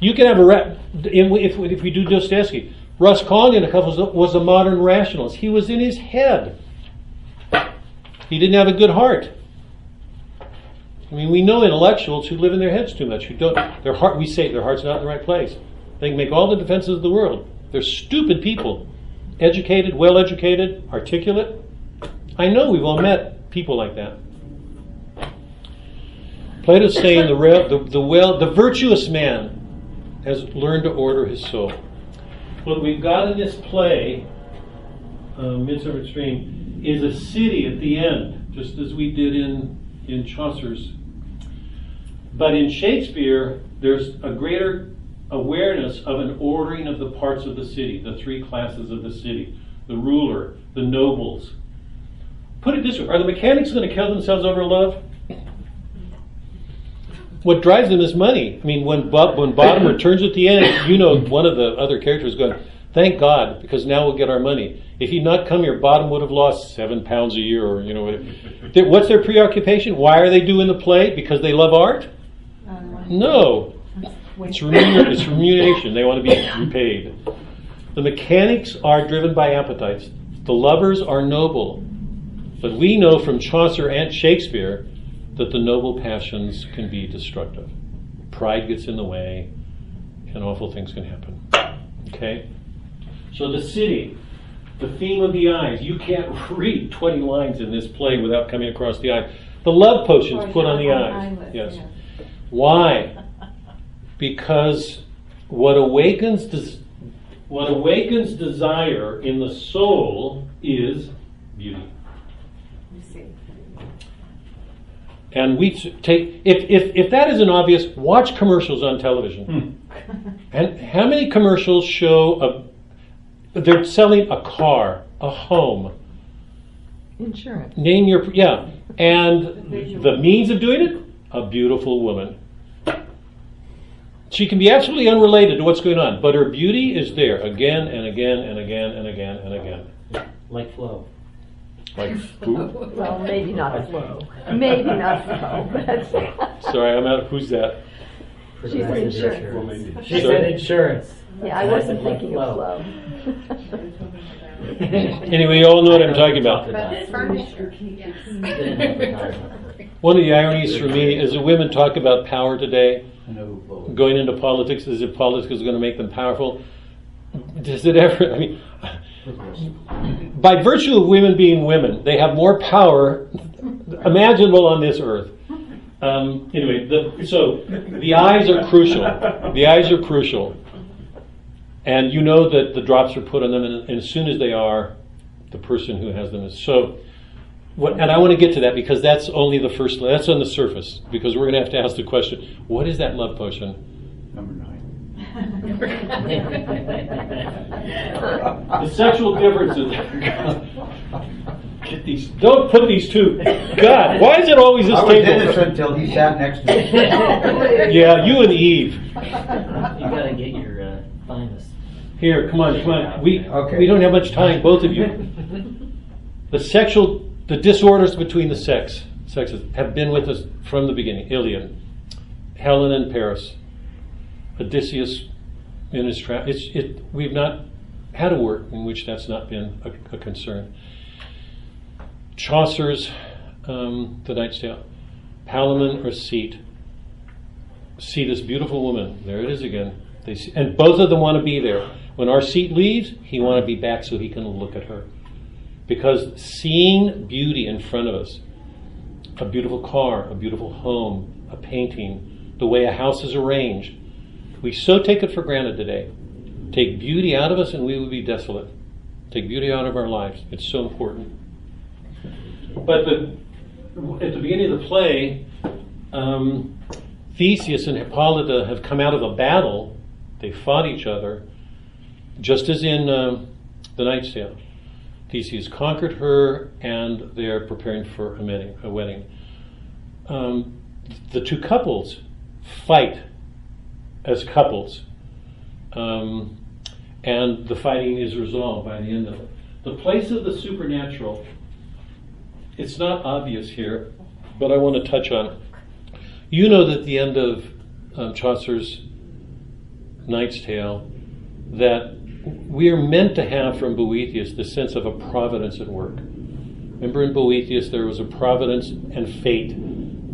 You can have a, ra- if, if we do Dostoevsky, Raskolnikov was a, couple was a modern rationalist. He was in his head. He didn't have a good heart. I mean, we know intellectuals who live in their heads too much, who don't, their heart, we say their heart's not in the right place. They can make all the defenses of the world. They're stupid people. Educated, well educated, articulate. I know we've all met people like that. Plato's saying the, the, the well, the virtuous man has learned to order his soul. What we've got in this play, uh, Midsummer's Dream, is a city at the end, just as we did in, in Chaucer's. But in Shakespeare, there's a greater awareness of an ordering of the parts of the city, the three classes of the city the ruler, the nobles. Put it this way are the mechanics going to kill themselves over love? What drives them is money. I mean, when, Bob, when Bottom returns at the end, you know one of the other characters going, Thank God, because now we'll get our money. If he'd not come here, Bottom would have lost seven pounds a year, or you know, what's their preoccupation? Why are they doing the play? Because they love art? Uh, no, it's, remun- it's remuneration. They want to be repaid. The mechanics are driven by appetites. The lovers are noble. But we know from Chaucer and Shakespeare that the noble passions can be destructive. Pride gets in the way, and awful things can happen. Okay? So the city, the theme of the eyes. You can't read 20 lines in this play without coming across the eyes. The love potions put on the eyes. Yes. Why? Because what awakens des- what awakens desire in the soul is beauty. And we take if, if if that isn't obvious, watch commercials on television. Hmm. and how many commercials show a they're selling a car, a home. Insurance. Name your yeah, and the means of doing it, a beautiful woman. She can be absolutely unrelated to what's going on, but her beauty is there again and again and again and again and again. Like Flo. Like who? Well, maybe not Flo. Maybe not Flo, but Sorry, I'm out. Who's that? she's an insurance. She said insurance. Yeah, I wasn't thinking of Flo. Anyway, you all know what I'm talking about. Furniture. One of the ironies for me is that women talk about power today, I know who voted. going into politics as if politics is going to make them powerful. Does it ever? I mean, by virtue of women being women, they have more power imaginable on this earth. Um, anyway, the, so the eyes are crucial. The eyes are crucial. And you know that the drops are put on them, and, and as soon as they are, the person who has them is. So, what, and I want to get to that because that's only the first, that's on the surface, because we're going to have to ask the question what is that love potion? Number nine. The sexual differences. Get these. Don't put these two. God, why is it always this I was table? innocent until he sat next to me. Yeah, you and Eve. You gotta get your uh, finest. Here, come on, come on. We Okay. we don't have much time, both of you. The sexual, the disorders between the sex sexes have been with us from the beginning. Iliad, Helen and Paris, Odysseus in his trap. It's it. We've not had a work in which that's not been a, a concern. Chaucer's um, The Knight's Tale, Palamon Arcite see this beautiful woman. There it is again. They see, and both of them want to be there. When Arcite leaves, he want to be back so he can look at her. Because seeing beauty in front of us, a beautiful car, a beautiful home, a painting, the way a house is arranged, we so take it for granted today. Take beauty out of us and we will be desolate. Take beauty out of our lives. It's so important. But the, at the beginning of the play, um, Theseus and Hippolyta have come out of a battle. They fought each other, just as in um, the Knight's Tale. Theseus conquered her, and they're preparing for a wedding. A wedding. Um, the two couples fight as couples, um, and the fighting is resolved by the end of it. The place of the supernatural, it's not obvious here, but I want to touch on it. You know that the end of um, Chaucer's Knight's Tale, that we are meant to have from Boethius the sense of a providence at work. Remember in Boethius there was a providence and fate.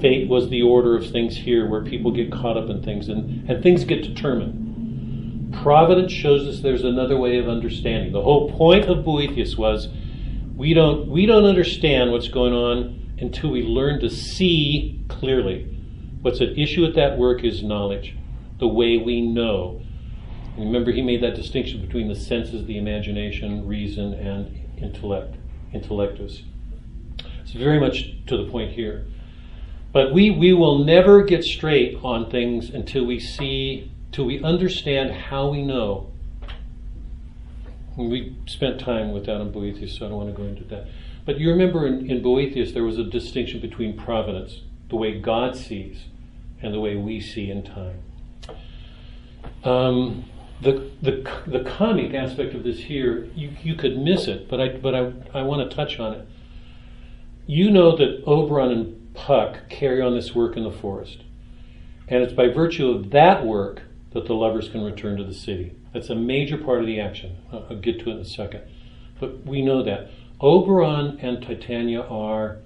Fate was the order of things here where people get caught up in things and, and things get determined. Providence shows us there's another way of understanding. The whole point of Boethius was we don't we don't understand what's going on until we learn to see clearly. What's at issue at that work is knowledge, the way we know. Remember, he made that distinction between the senses, the imagination, reason, and intellect, intellectus. It's very much to the point here. But we, we will never get straight on things until we see, till we understand how we know. And we spent time with that Boethius, so I don't want to go into that. But you remember in, in Boethius there was a distinction between providence, the way God sees, and the way we see in time. Um, the, the, the comic aspect of this here, you, you could miss it, but I, but I, I want to touch on it. You know that Oberon and Puck carry on this work in the forest. And it's by virtue of that work that the lovers can return to the city. That's a major part of the action. I'll, get to it in a second. But we know that. Oberon and Titania are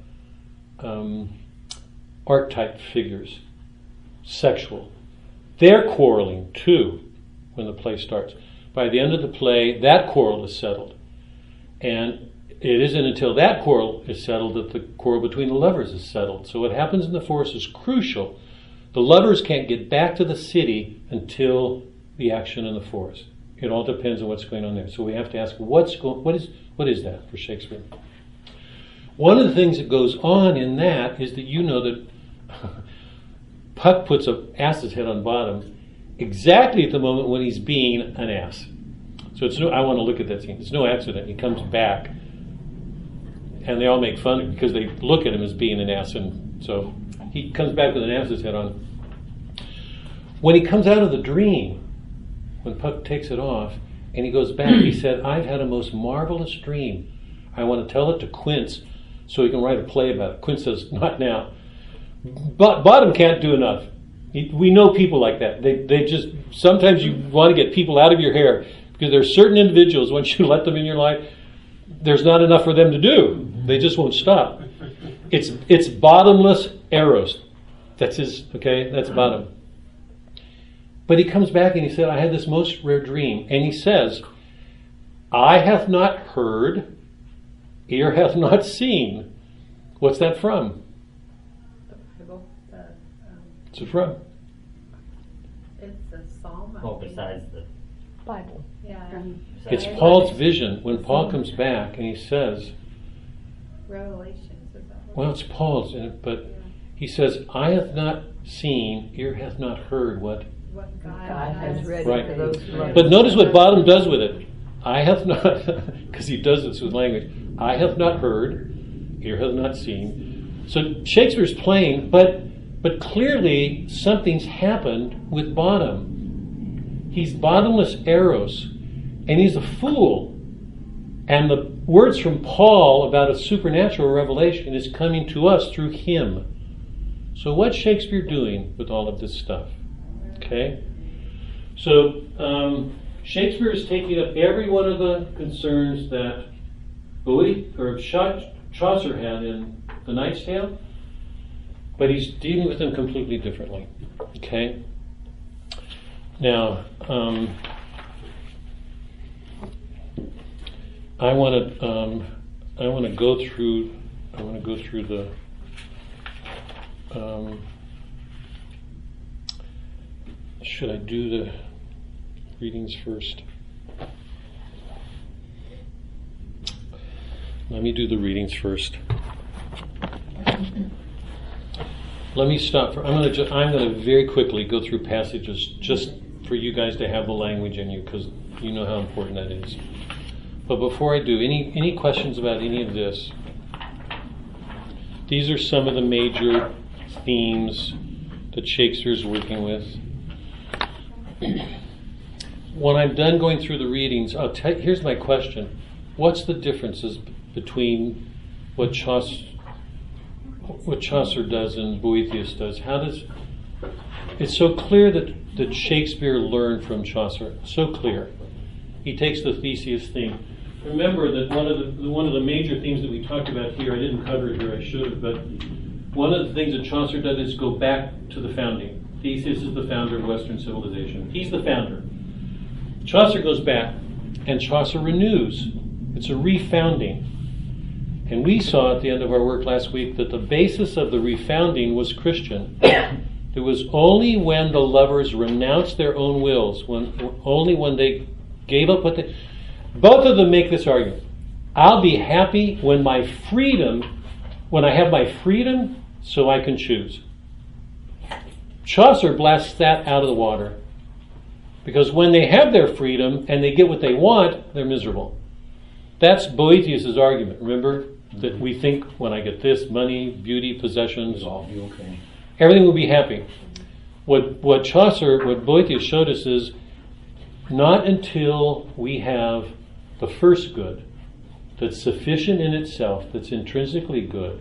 um, archetype figures, sexual. They're quarreling too when the play starts. By the end of the play, that quarrel is settled. And it isn't until that quarrel is settled that the quarrel between the lovers is settled. So what happens in the forest is crucial. The lovers can't get back to the city until the action in the forest. It all depends on what's going on there. So we have to ask what's go- what is what is that for Shakespeare? One of the things that goes on in that is that you know that Puck puts a ass's head on bottom exactly at the moment when he's being an ass. So it's no. I want to look at that scene. It's no accident. He comes back, and they all make fun because they look at him as being an ass, and so he comes back with an ass's head on. When he comes out of the dream, when Puck takes it off, and he goes back, he said, "I've had a most marvelous dream. I want to tell it to Quince, so he can write a play about it." Quince says, "Not now." But Bottom can't do enough. We know people like that. They, they just, sometimes you want to get people out of your hair because there are certain individuals, once you let them in your life, there's not enough for them to do. They just won't stop. It's, it's bottomless eros. That's his, okay, that's bottom. But he comes back and he said, I had this most rare dream. And he says, I have not heard, ear hath not seen. What's that from? What's it from? It's a psalm. I Well, besides the. Bible. Yeah. It's Paul's vision. When Paul comes back and he says, Revelations. Is that what well, it's Paul's, in it, but he says, I have not seen, ear hath not heard what. What God, God has ready Right. for those who love But notice what Bottom does with it. I have not, because he does this with language. I have not heard, ear hath not seen. So Shakespeare's playing, but but clearly something's happened with Bottom. He's bottomless eros, and he's a fool. And the words from Paul about a supernatural revelation is coming to us through him. So what's Shakespeare doing with all of this stuff? Okay? So um, Shakespeare is taking up every one of the concerns that Bowie or Chaucer had in The Knight's Tale, but he's dealing with them completely differently. Okay? Now, um, I want to um, I want to go through I want to go through the um, should I do the readings first? Let me do the readings first. Let me stop for. I'm going to. Ju- I'm going to very quickly go through passages just for you guys to have the language in you because you know how important that is. But before I do, any any questions about any of this? These are some of the major themes that Shakespeare's working with. when I'm done going through the readings, I'll tell. Here's my question: What's the differences between what Chaucer, what Chaucer does and Boethius does? How does it's so clear that, that Shakespeare learned from Chaucer? So clear. He takes the Theseus theme. Remember that one of the one of the major themes that we talked about here, I didn't cover it here, I should have, but one of the things that Chaucer does is go back to the founding. Theseus is the founder of Western civilization. He's the founder. Chaucer goes back, and Chaucer renews. It's a refounding. And we saw at the end of our work last week that the basis of the refounding was Christian. it was only when the lovers renounced their own wills, when only when they gave up what they. Both of them make this argument. I'll be happy when my freedom, when I have my freedom, so I can choose. Chaucer blasts that out of the water. Because when they have their freedom and they get what they want, they're miserable. That's Boethius' argument. Remember that we think when I get this money, beauty, possessions, okay. everything will be happy. What what Chaucer, what Boethius showed us is not until we have the first good that's sufficient in itself, that's intrinsically good,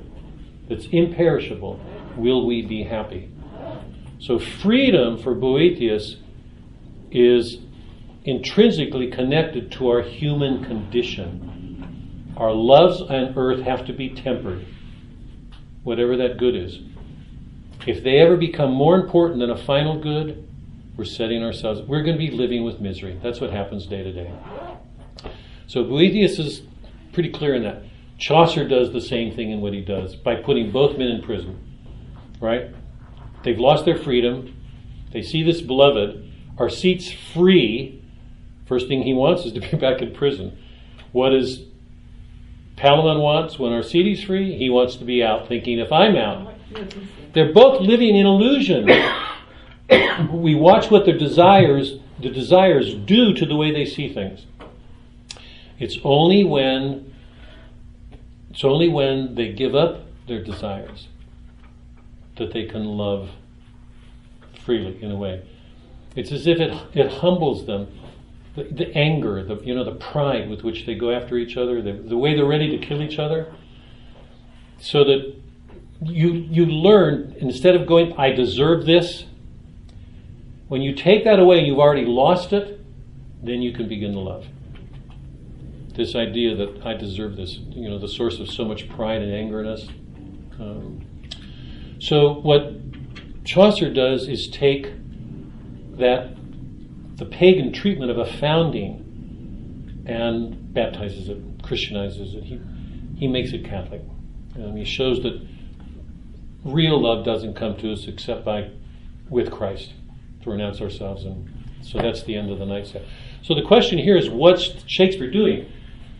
that's imperishable, will we be happy. So freedom for Boethius is intrinsically connected to our human condition. Our loves on earth have to be tempered, whatever that good is. If they ever become more important than a final good, we're setting ourselves, we're going to be living with misery. That's what happens day to day. So Boethius is pretty clear in that. Chaucer does the same thing in what he does by putting both men in prison. Right? They've lost their freedom. They see this beloved. Arcite's free. First thing he wants is to be back in prison. What does Palamon wants when Arcite's free? He wants to be out, thinking if I'm out. They're both living in illusion. we watch what their desires, the desires do to the way they see things. It's only when it's only when they give up their desires that they can love freely in a way. It's as if it, it humbles them. The, the anger, the you know, the pride with which they go after each other, the, the way they're ready to kill each other, so that you you learn instead of going, I deserve this. When you take that away and you've already lost it, then you can begin to love. This idea that I deserve this, you know, the source of so much pride and anger in us. Um, so what Chaucer does is take that the pagan treatment of a founding and baptizes it, Christianizes it. He he makes it Catholic. Um, he shows that real love doesn't come to us except by with Christ to renounce ourselves, and so that's the end of the night set. So the question here is, what's Shakespeare doing?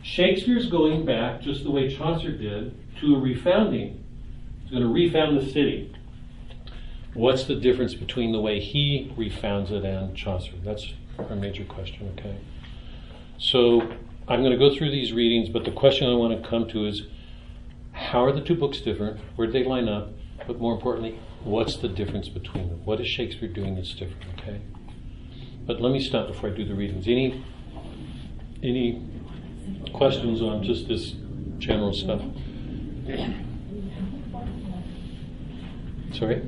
Shakespeare's going back just the way Chaucer did to a refounding. He's going to refound the city. What's the difference between the way he refounds it and Chaucer? That's our major question, okay? So I'm going to go through these readings, but the question I want to come to is how are the two books different? Where do they line up? But more importantly, what's the difference between them? What is Shakespeare doing that's different, okay? But let me stop before I do the readings. Any any questions on just this general stuff? Sorry?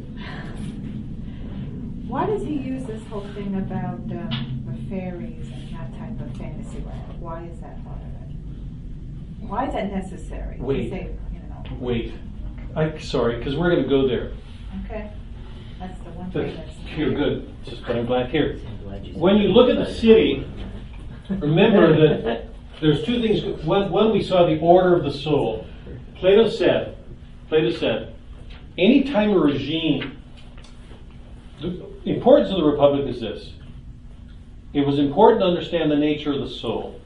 Why does he use this whole thing about um, the fairies and that type of fantasy land? Why is that part of it? Why is that necessary? Wait. say, you know, Wait. I sorry, because we're going to go there. okay, that's the one thing that's. Here, good. Just but I'm glad here. I'm glad you When you look at the city, remember that there's two things. One, one, we saw the order of the soul. Plato said, Plato said, any time a regime, the importance of the republic is this. It was important to understand the nature of the soul,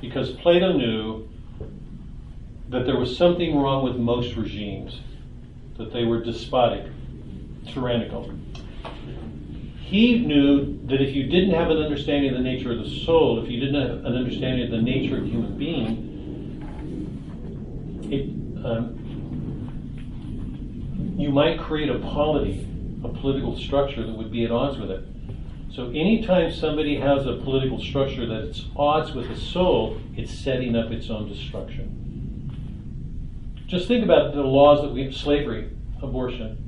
because Plato knew that there was something wrong with most regimes, that they were despotic, tyrannical he knew that if you didn't have an understanding of the nature of the soul, if you didn't have an understanding of the nature of the human being, it, um, you might create a polity a political structure that would be at odds with it. So anytime somebody has a political structure that's odds with the soul, it's setting up its own destruction. Just think about the laws that we have slavery, abortion.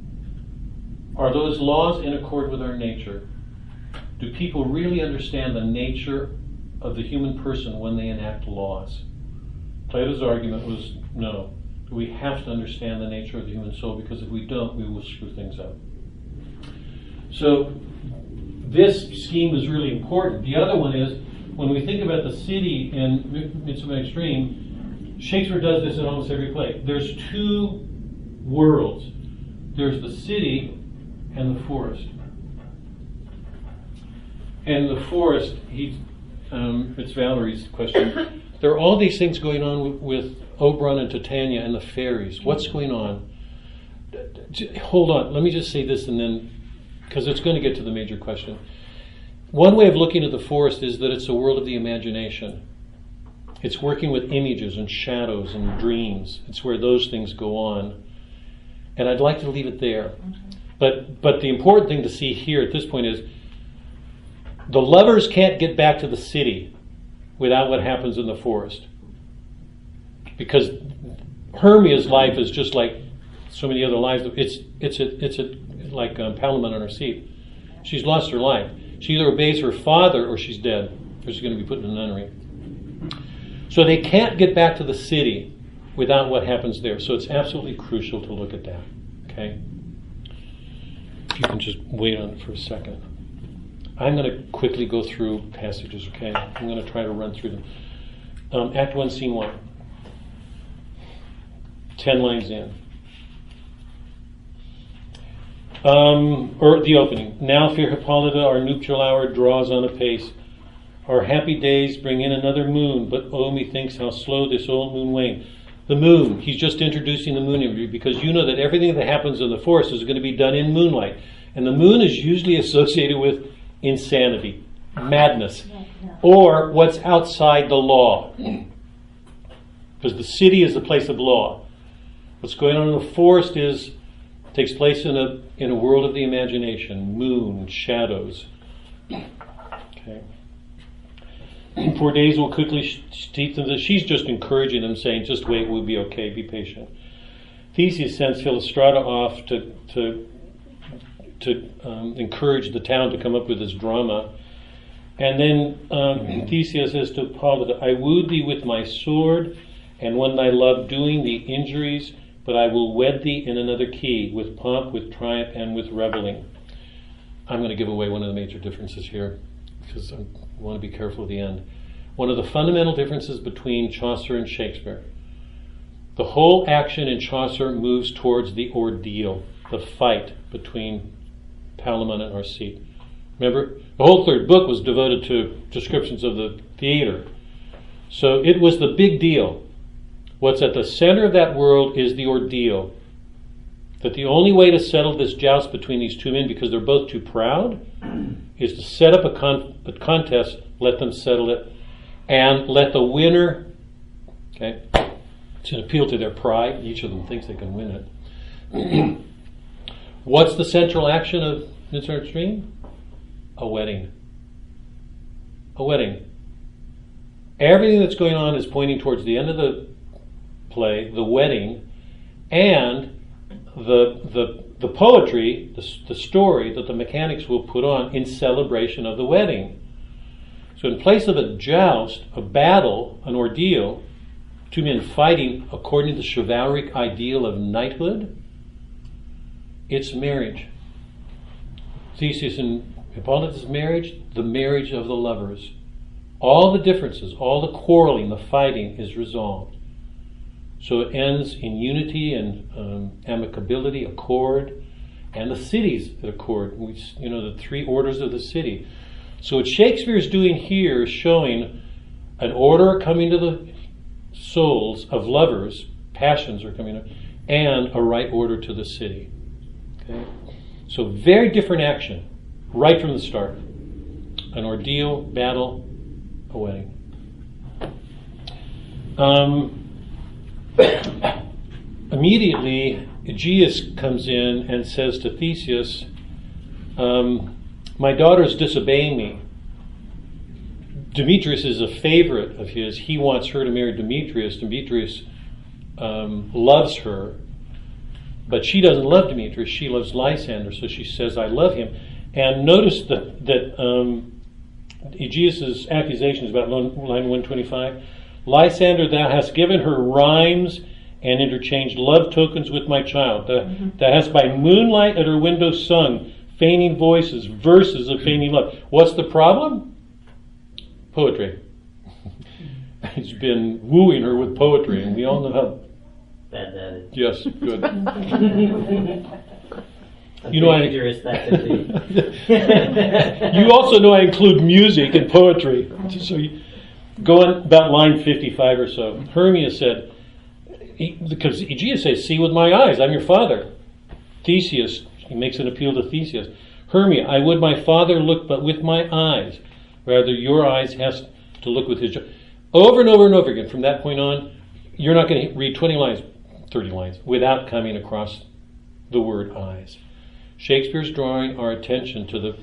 Are those laws in accord with our nature? Do people really understand the nature of the human person when they enact laws? Plato's argument was no. We have to understand the nature of the human soul because if we don't, we will screw things up. So, this scheme is really important. The other one is when we think about the city in Midsummer Dream, Shakespeare does this in almost every play. There's two worlds there's the city and the forest. And the forest, he, um, it's Valerie's question. There are all these things going on with Oberon and Titania and the fairies. What's going on? Hold on, let me just say this and then, because it's going to get to the major question. One way of looking at the forest is that it's a world of the imagination. It's working with images and shadows and dreams. It's where those things go on. And I'd like to leave it there. But, but the important thing to see here at this point is the lovers can't get back to the city without what happens in the forest. Because Hermia's life is just like so many other lives. It's, it's, a, it's a, like um, Palamon on Arcite. She's lost her life. She either obeys her father or she's dead, or she's going to be put in a nunnery. So they can't get back to the city without what happens there. So it's absolutely crucial to look at that. Okay? You can just wait on it for a second. I'm going to quickly go through passages, okay? I'm going to try to run through them. Um, Act 1, Scene 1. Ten lines in. Um, or the opening. Now, fair Hippolyta, our nuptial hour draws on apace. Our happy days bring in another moon, but oh, methinks how slow this old moon wane. The moon, he's just introducing the moon imagery because you know that everything that happens in the forest is going to be done in moonlight. And the moon is usually associated with insanity, madness, or what's outside the law. Because the city is the place of law. What's going on in the forest is takes place in a in a world of the imagination, moon, shadows. Okay. Four days will quickly teach them that she's just encouraging them, saying, "Just wait, we'll be okay. Be patient." Theseus sends Philostrata off to to to um, encourage the town to come up with this drama. And then um, Theseus says to Hippolyta, I wooed thee with my sword, and when thy love doing thee injuries, but I will wed thee in another key, with pomp, with triumph, and with reveling. I'm going to give away one of the major differences here, because I want to be careful at the end. One of the fundamental differences between Chaucer and Shakespeare. The whole action in Chaucer moves towards the ordeal, the fight between Palamon and Arcite. Remember, the whole third book was devoted to descriptions of the theater. So it was the big deal. What's at the center of that world is the ordeal. That the only way to settle this joust between these two men, because they're both too proud, is to set up a, con- a contest, let them settle it, and let the winner, okay, it's an appeal to their pride. Each of them thinks they can win it. What's the central action of Midsummer Dream? A wedding. A wedding. Everything that's going on is pointing towards the end of the play, the wedding, and the the the poetry, the, the story that the mechanics will put on in celebration of the wedding. So, in place of a joust, a battle, an ordeal, two men fighting according to the chivalric ideal of knighthood, it's marriage. Theseus and Hippolyta's marriage, the marriage of the lovers. All the differences, all the quarreling, the fighting is resolved. So it ends in unity and um, amicability, accord, and the cities accord. We, you know, the three orders of the city. So what Shakespeare is doing here is showing an order coming to the souls of lovers, passions are coming up, and a right order to the city. Okay? So very different action right from the start. An ordeal, battle, a wedding. Um, immediately, Aegeus comes in and says to Theseus, um, My daughter's disobeying me. Demetrius is a favorite of his. He wants her to marry Demetrius. Demetrius um, loves her, but she doesn't love Demetrius. She loves Lysander, so she says, I love him. And notice that, that um, Aegeus' accusation is about line 125. Lysander, thou hast given her rhymes and interchanged love tokens with my child. Thou, mm-hmm. thou hast by moonlight at her window sung feigning voices, verses of feigning love. What's the problem? Poetry. He's been wooing her with poetry, and we all know how. Bad that is. Yes, good. You know, I- dangerous that could be. you also know I include music and poetry. So you, going about line 55 or so, Hermia said, because Aegeus says, see with my eyes, I'm your father. Theseus, he makes an appeal to Theseus. Hermia, I would my father look but with my eyes. Rather, your eyes has to look with his. Over and over and over again, from that point on, you're not going to read 20 lines, 30 lines, without coming across the word eyes. Shakespeare's drawing our attention to the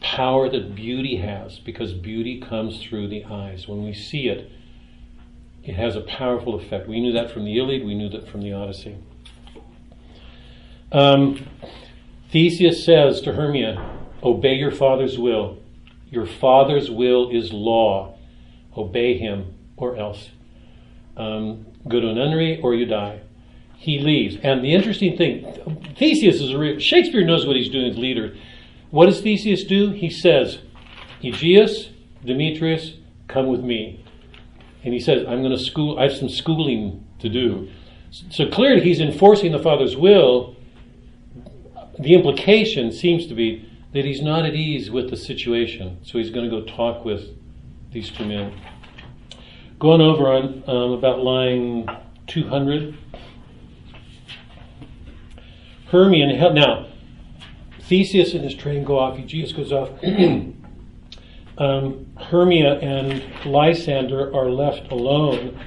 power that beauty has because beauty comes through the eyes. When we see it, it has a powerful effect. We knew that from the Iliad, we knew that from the Odyssey. Um, Theseus says to Hermia, Obey your father's will. Your father's will is law. Obey him or else. Um, go to nunnery or you die he leaves. And the interesting thing, Theseus is a real, Shakespeare knows what he's doing as leader. What does Theseus do? He says, Aegeus, Demetrius, come with me. And he says, I'm going to school, I have some schooling to do. So clearly he's enforcing the father's will. The implication seems to be that he's not at ease with the situation. So he's going to go talk with these two men. Going over on um, about line 200. Hermia and now Theseus and his train go off. Aegeus goes off. um, Hermia and Lysander are left alone.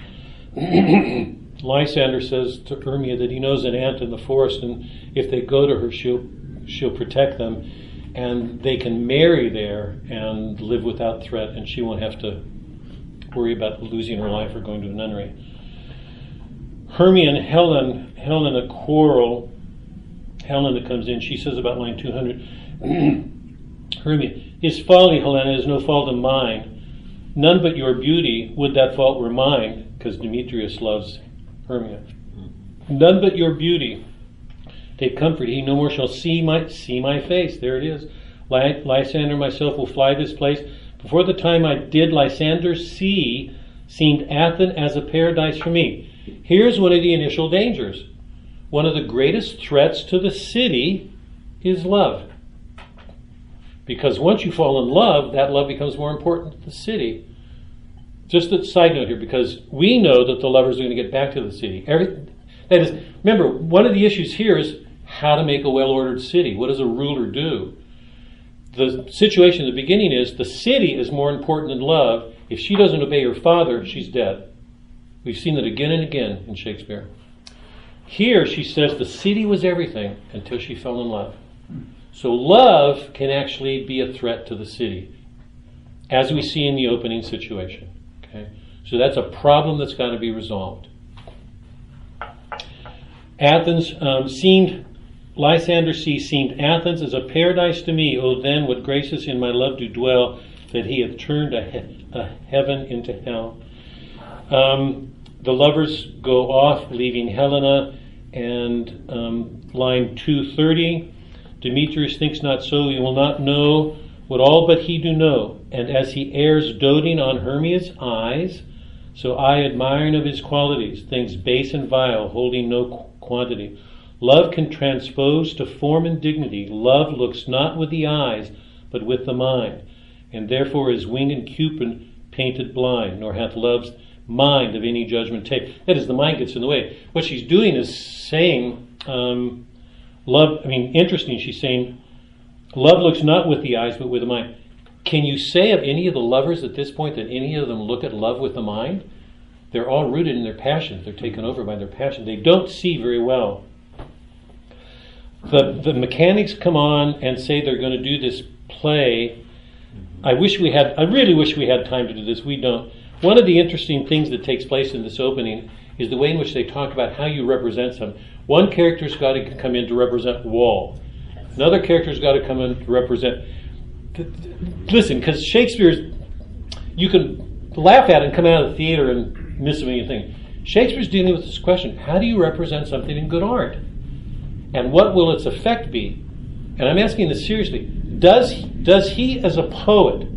Lysander says to Hermia that he knows an aunt in the forest, and if they go to her, she'll she'll protect them, and they can marry there and live without threat, and she won't have to worry about losing her life or going to a nunnery. Hermia and Helen Helena quarrel. Helena comes in. She says about line 200, Hermia, his folly, Helena, is no fault of mine. None but your beauty would that fault were mine, because Demetrius loves Hermia. None but your beauty. Take comfort, he no more shall see my see my face. There it is. Ly- Lysander and myself will fly this place. Before the time I did Lysander see, seemed Athens as a paradise for me. Here's one of the initial dangers. One of the greatest threats to the city is love. Because once you fall in love, that love becomes more important to the city. Just a side note here, because we know that the lovers are going to get back to the city. Every, that is, remember, one of the issues here is how to make a well ordered city. What does a ruler do? The situation at the beginning is the city is more important than love. If she doesn't obey her father, she's dead. We've seen that again and again in Shakespeare. Here she says the city was everything until she fell in love. So love can actually be a threat to the city, as we see in the opening situation. Okay? So that's a problem that's got to be resolved. Athens um, seemed, Lysander sea seemed Athens as a paradise to me. Oh, then would graces in my love do dwell, that he hath turned a, he- a heaven into hell. Um, the lovers go off, leaving Helena, and um, line 230 Demetrius thinks not so, he will not know what all but he do know. And as he errs doting on Hermia's eyes, so I admiring of his qualities, things base and vile, holding no quantity. Love can transpose to form and dignity. Love looks not with the eyes, but with the mind. And therefore is winged Cupid painted blind, nor hath love's mind of any judgment take. That is, the mind gets in the way. What she's doing is saying, um, love, I mean, interesting, she's saying, love looks not with the eyes, but with the mind. Can you say of any of the lovers at this point that any of them look at love with the mind? They're all rooted in their passions. They're taken over by their passion. They don't see very well. the the mechanics come on and say they're going to do this play. I wish we had. I really wish we had time to do this. We don't. One of the interesting things that takes place in this opening is the way in which they talk about how you represent some. One character's got to come in to represent wall. Another character's got to come in to represent. Listen, because Shakespeare's, you can laugh at and come out of the theater and miss a million things. Shakespeare's dealing with this question: How do you represent something in good art? And what will its effect be? And I'm asking this seriously. Does does he, as a poet,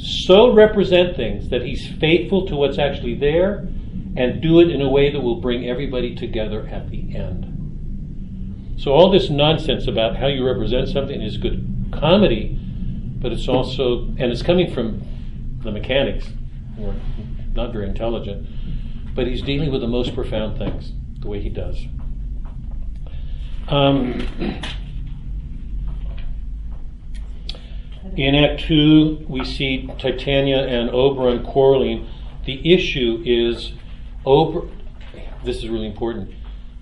so represent things that he's faithful to what's actually there, and do it in a way that will bring everybody together at the end? So all this nonsense about how you represent something is good comedy, but it's also and it's coming from the mechanics, who are not very intelligent. But he's dealing with the most profound things the way he does. Um, in Act Two, we see Titania and Oberon quarreling. The issue is Ober. This is really important.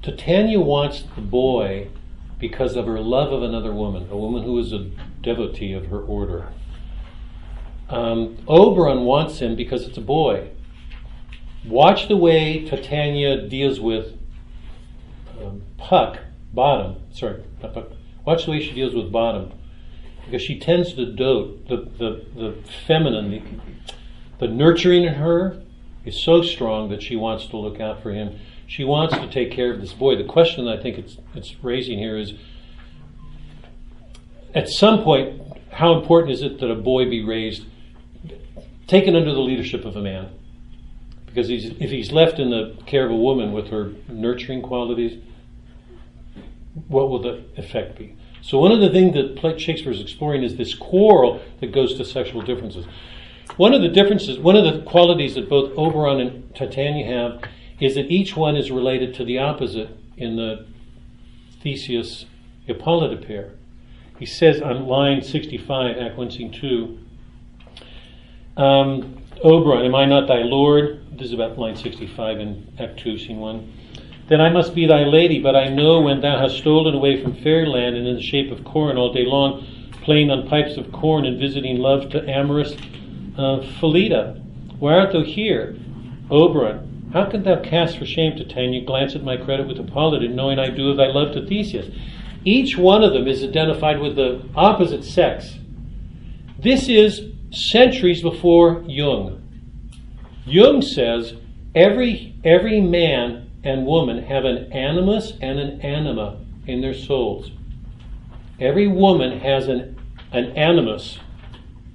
Titania wants the boy because of her love of another woman, a woman who is a devotee of her order. Um, Oberon wants him because it's a boy. Watch the way Titania deals with um, Puck bottom, sorry, not Puck. watch the way she deals with bottom, because she tends to dote the the, the feminine, the, the nurturing in her is so strong that she wants to look out for him. She wants to take care of this boy. The question I think it's it's raising here is, at some point, how important is it that a boy be raised, taken under the leadership of a man? Because he's, if he's left in the care of a woman with her nurturing qualities, what will the effect be? So one of the things that Shakespeare is exploring is this quarrel that goes to sexual differences. One of the differences, one of the qualities that both Oberon and Titania have is that each one is related to the opposite in the Theseus Hippolyta pair. He says on line 65, Act 1, Scene 2, um, Oberon, am I not thy lord? This is about line 65 in Act 2, Scene 1. Then I must be thy lady, but I know when thou hast stolen away from fairyland and in the shape of Corin all day long, playing on pipes of corn and visiting love to amorous uh. Why art thou here, Oberon? How canst thou cast for shame to Titania, glance at my credit with Hippolyta, knowing I do of thy love to Theseus? Each one of them is identified with the opposite sex. This is centuries before Jung. Jung says every every man and woman have an animus and an anima in their souls. Every woman has an, an animus,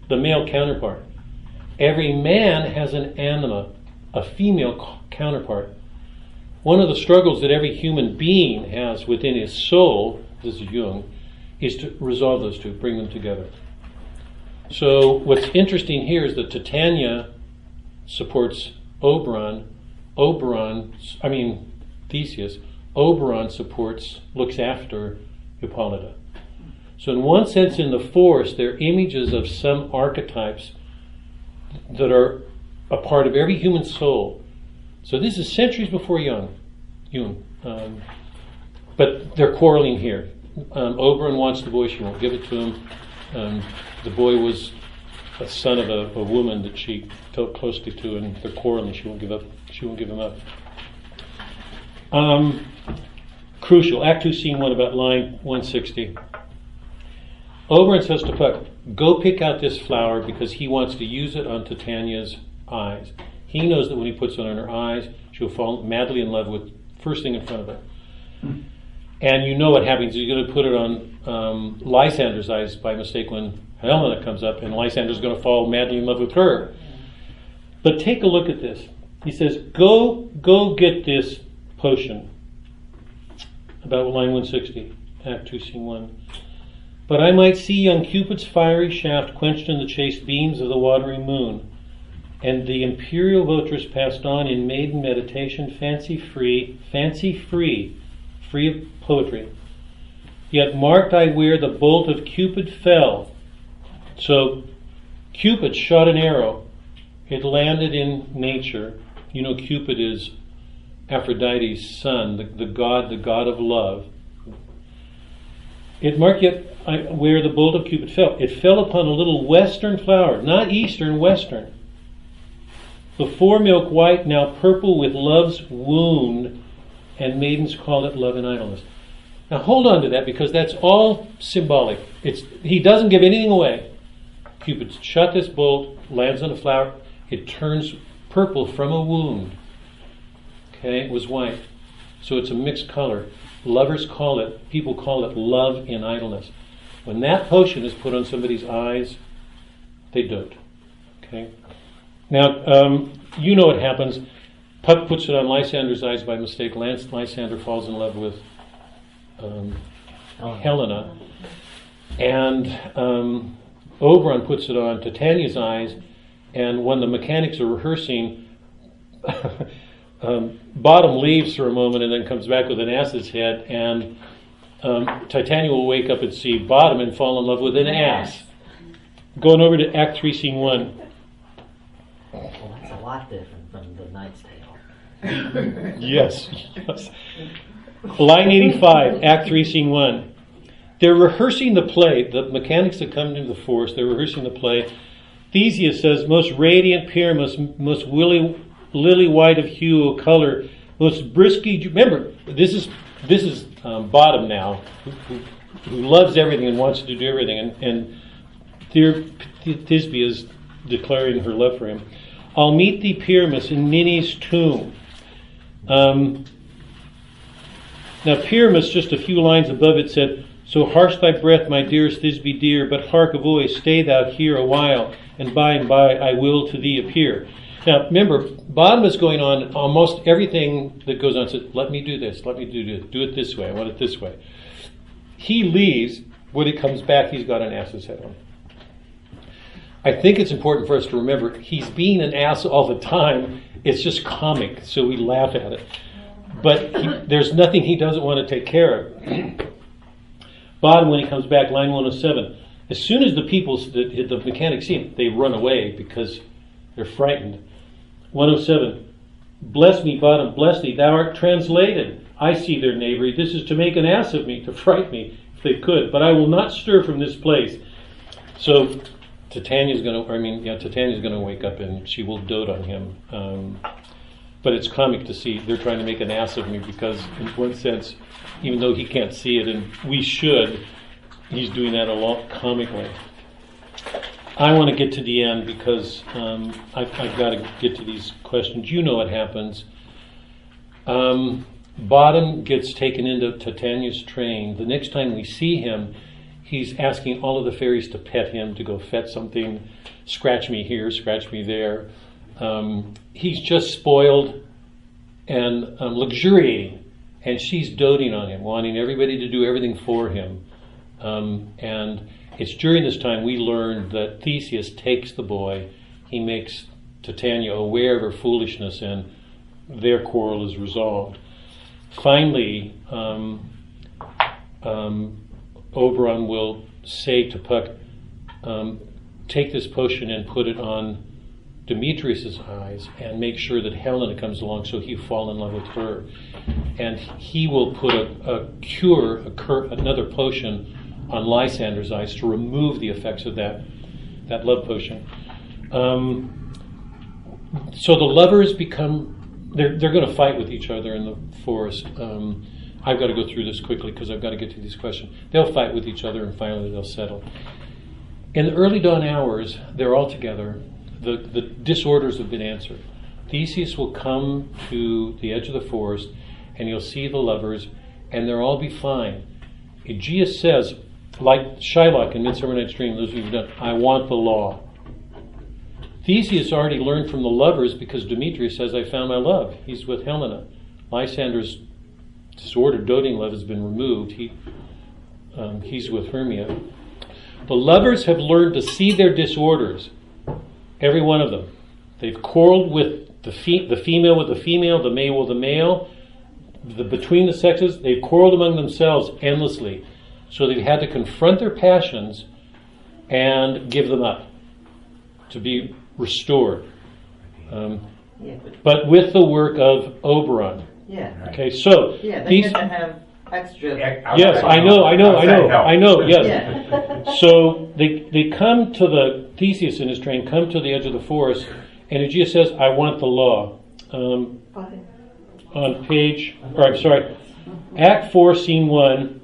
the male counterpart. Every man has an anima, a female counterpart. One of the struggles that every human being has within his soul, this is Jung, is to resolve those two, bring them together. So what's interesting here is that Titania supports Oberon Oberon, I mean Theseus, Oberon supports, looks after Hippolyta. So, in one sense, in the forest, they're images of some archetypes that are a part of every human soul. So, this is centuries before Jung. Jung. Um, but they're quarreling here. Um, Oberon wants the boy, she won't give it to him. Um, the boy was a son of a, a, woman that she felt closely to, and they're quarreling. She won't give up. She won't give him up. Um, crucial. Act two, scene one, about line 160. Oberon says to Puck, "Go pick out this flower because he wants to use it on Titania's eyes. He knows that when he puts it on her eyes, she'll fall madly in love with first thing in front of her." And you know what happens. He's going to put it on um, Lysander's eyes by mistake when Helena comes up, and Lysander's going to fall madly in love with her. But take a look at this. He says, "Go, go get this potion." About line 160, Act 2, Scene 1. But I might see young Cupid's fiery shaft quenched in the chaste beams of the watery moon, and the imperial votress passed on in maiden meditation, fancy free, fancy free, free of poetry. Yet marked I where the bolt of Cupid fell. So Cupid shot an arrow. It landed in nature. You know, Cupid is Aphrodite's son, the, the god, the god of love. It marked yet where the bolt of Cupid fell. It fell upon a little western flower, not eastern, western. Before milk white, now purple with love's wound, and maidens call it love and idleness. Now hold on to that because that's all symbolic. It's he doesn't give anything away. Cupid shot this bolt, lands on a flower, it turns purple from a wound. Okay, it was white. So it's a mixed color. Lovers call it, people call it love in idleness. When that potion is put on somebody's eyes, they dote. Okay? Now, um, you know what happens. Puck puts it on Lysander's eyes by mistake. Lance, Lysander falls in love with um, Helena. And um, Oberon puts it on Titania's eyes. And when the mechanics are rehearsing, um, Bottom leaves for a moment and then comes back with an ass's head. And um, Titania will wake up and see Bottom and fall in love with an ass. Going over to Act 3, Scene 1. Well, that's a lot different from the Knight's Tale. Yes, yes. Line 85, Act 3, Scene 1. They're rehearsing the play. The mechanics that come into the forest, they're rehearsing the play. Theseus says, Most radiant Pyramus, most willy, lily white of hue of color, most brisky. Remember, this is this is um, Bottom now, who, who, loves everything and wants to do everything. And, and Thisbe is declaring her love for him. I'll meet thee, Pyramus, in Ninny's tomb. Um, now, Pyramus, just a few lines above it, said, So harsh thy breath, my dearest Thisbe dear, but hark a voice, stay thou here a while, and by and by I will to thee appear. Now, remember, bottom is going on almost everything that goes on. Says, let me do this, let me do this, do it this way, I want it this way. He leaves. When he comes back, he's got an ass's head on. I think it's important for us to remember he's being an ass all the time. It's just comic, so we laugh at it. But he, there's nothing he doesn't want to take care of. Bottom, when he comes back, line 107. As soon as the people, the, the mechanics see him, they run away because they're frightened. 107. Bless me, bottom, bless thee. Thou art translated. I see their knavery. This is to make an ass of me, to fright me, if they could. But I will not stir from this place. So Titania's going to, I mean, yeah, Titania's going to wake up and she will dote on him. Um, but it's comic to see they're trying to make an ass of me because, in one sense, even though he can't see it, and we should, he's doing that a lot comically. I want to get to the end because um, I've, I've, got to get to these questions. You know what happens. Um, Bottom gets taken into Titania's train. The next time we see him, he's asking all of the fairies to pet him, to go fet something, scratch me here, scratch me there. Um, he's just spoiled and um, luxuriating, and she's doting on him, wanting everybody to do everything for him. Um, and it's during this time we learn that Theseus takes the boy, he makes Titania aware of her foolishness, and their quarrel is resolved. Finally, um, um, Oberon will say to Puck, um, take this potion and put it on Demetrius's eyes and make sure that Helena comes along so he fall in love with her. And he will put a, a cure, a cur, another potion on Lysander's eyes to remove the effects of that, that love potion. Um, so the lovers become, they're, they're going to fight with each other in the forest. Um, I've got to go through this quickly because I've got to get to these questions. They'll fight with each other and finally they'll settle. In the early dawn hours, they're all together. The, the disorders have been answered. Theseus will come to the edge of the forest and you'll see the lovers and they'll all be fine. Egeus says, like Shylock in Midsummer Night's Dream, those of you who've done, I want the law. Theseus already learned from the lovers because Demetrius says, I found my love. He's with Helena. Lysander's disordered doting love has been removed. He, um, he's with Hermia. The lovers have learned to see their disorders, every one of them. They've quarreled with the, fe- the female with the female, the male with the male, the, between the sexes. They've quarreled among themselves endlessly. So they've had to confront their passions and give them up to be restored. Um, Yeah. but with the work of Oberon. Yeah. Okay, so Yeah, they these, had to have extra. Yes, I know, I know, I know, I know, yes. Yeah. So they, they come to the, Theseus and his train come to the edge of the forest, and Egeus says, I want the law. Um, on page, or I'm sorry, Act 4, Scene 1,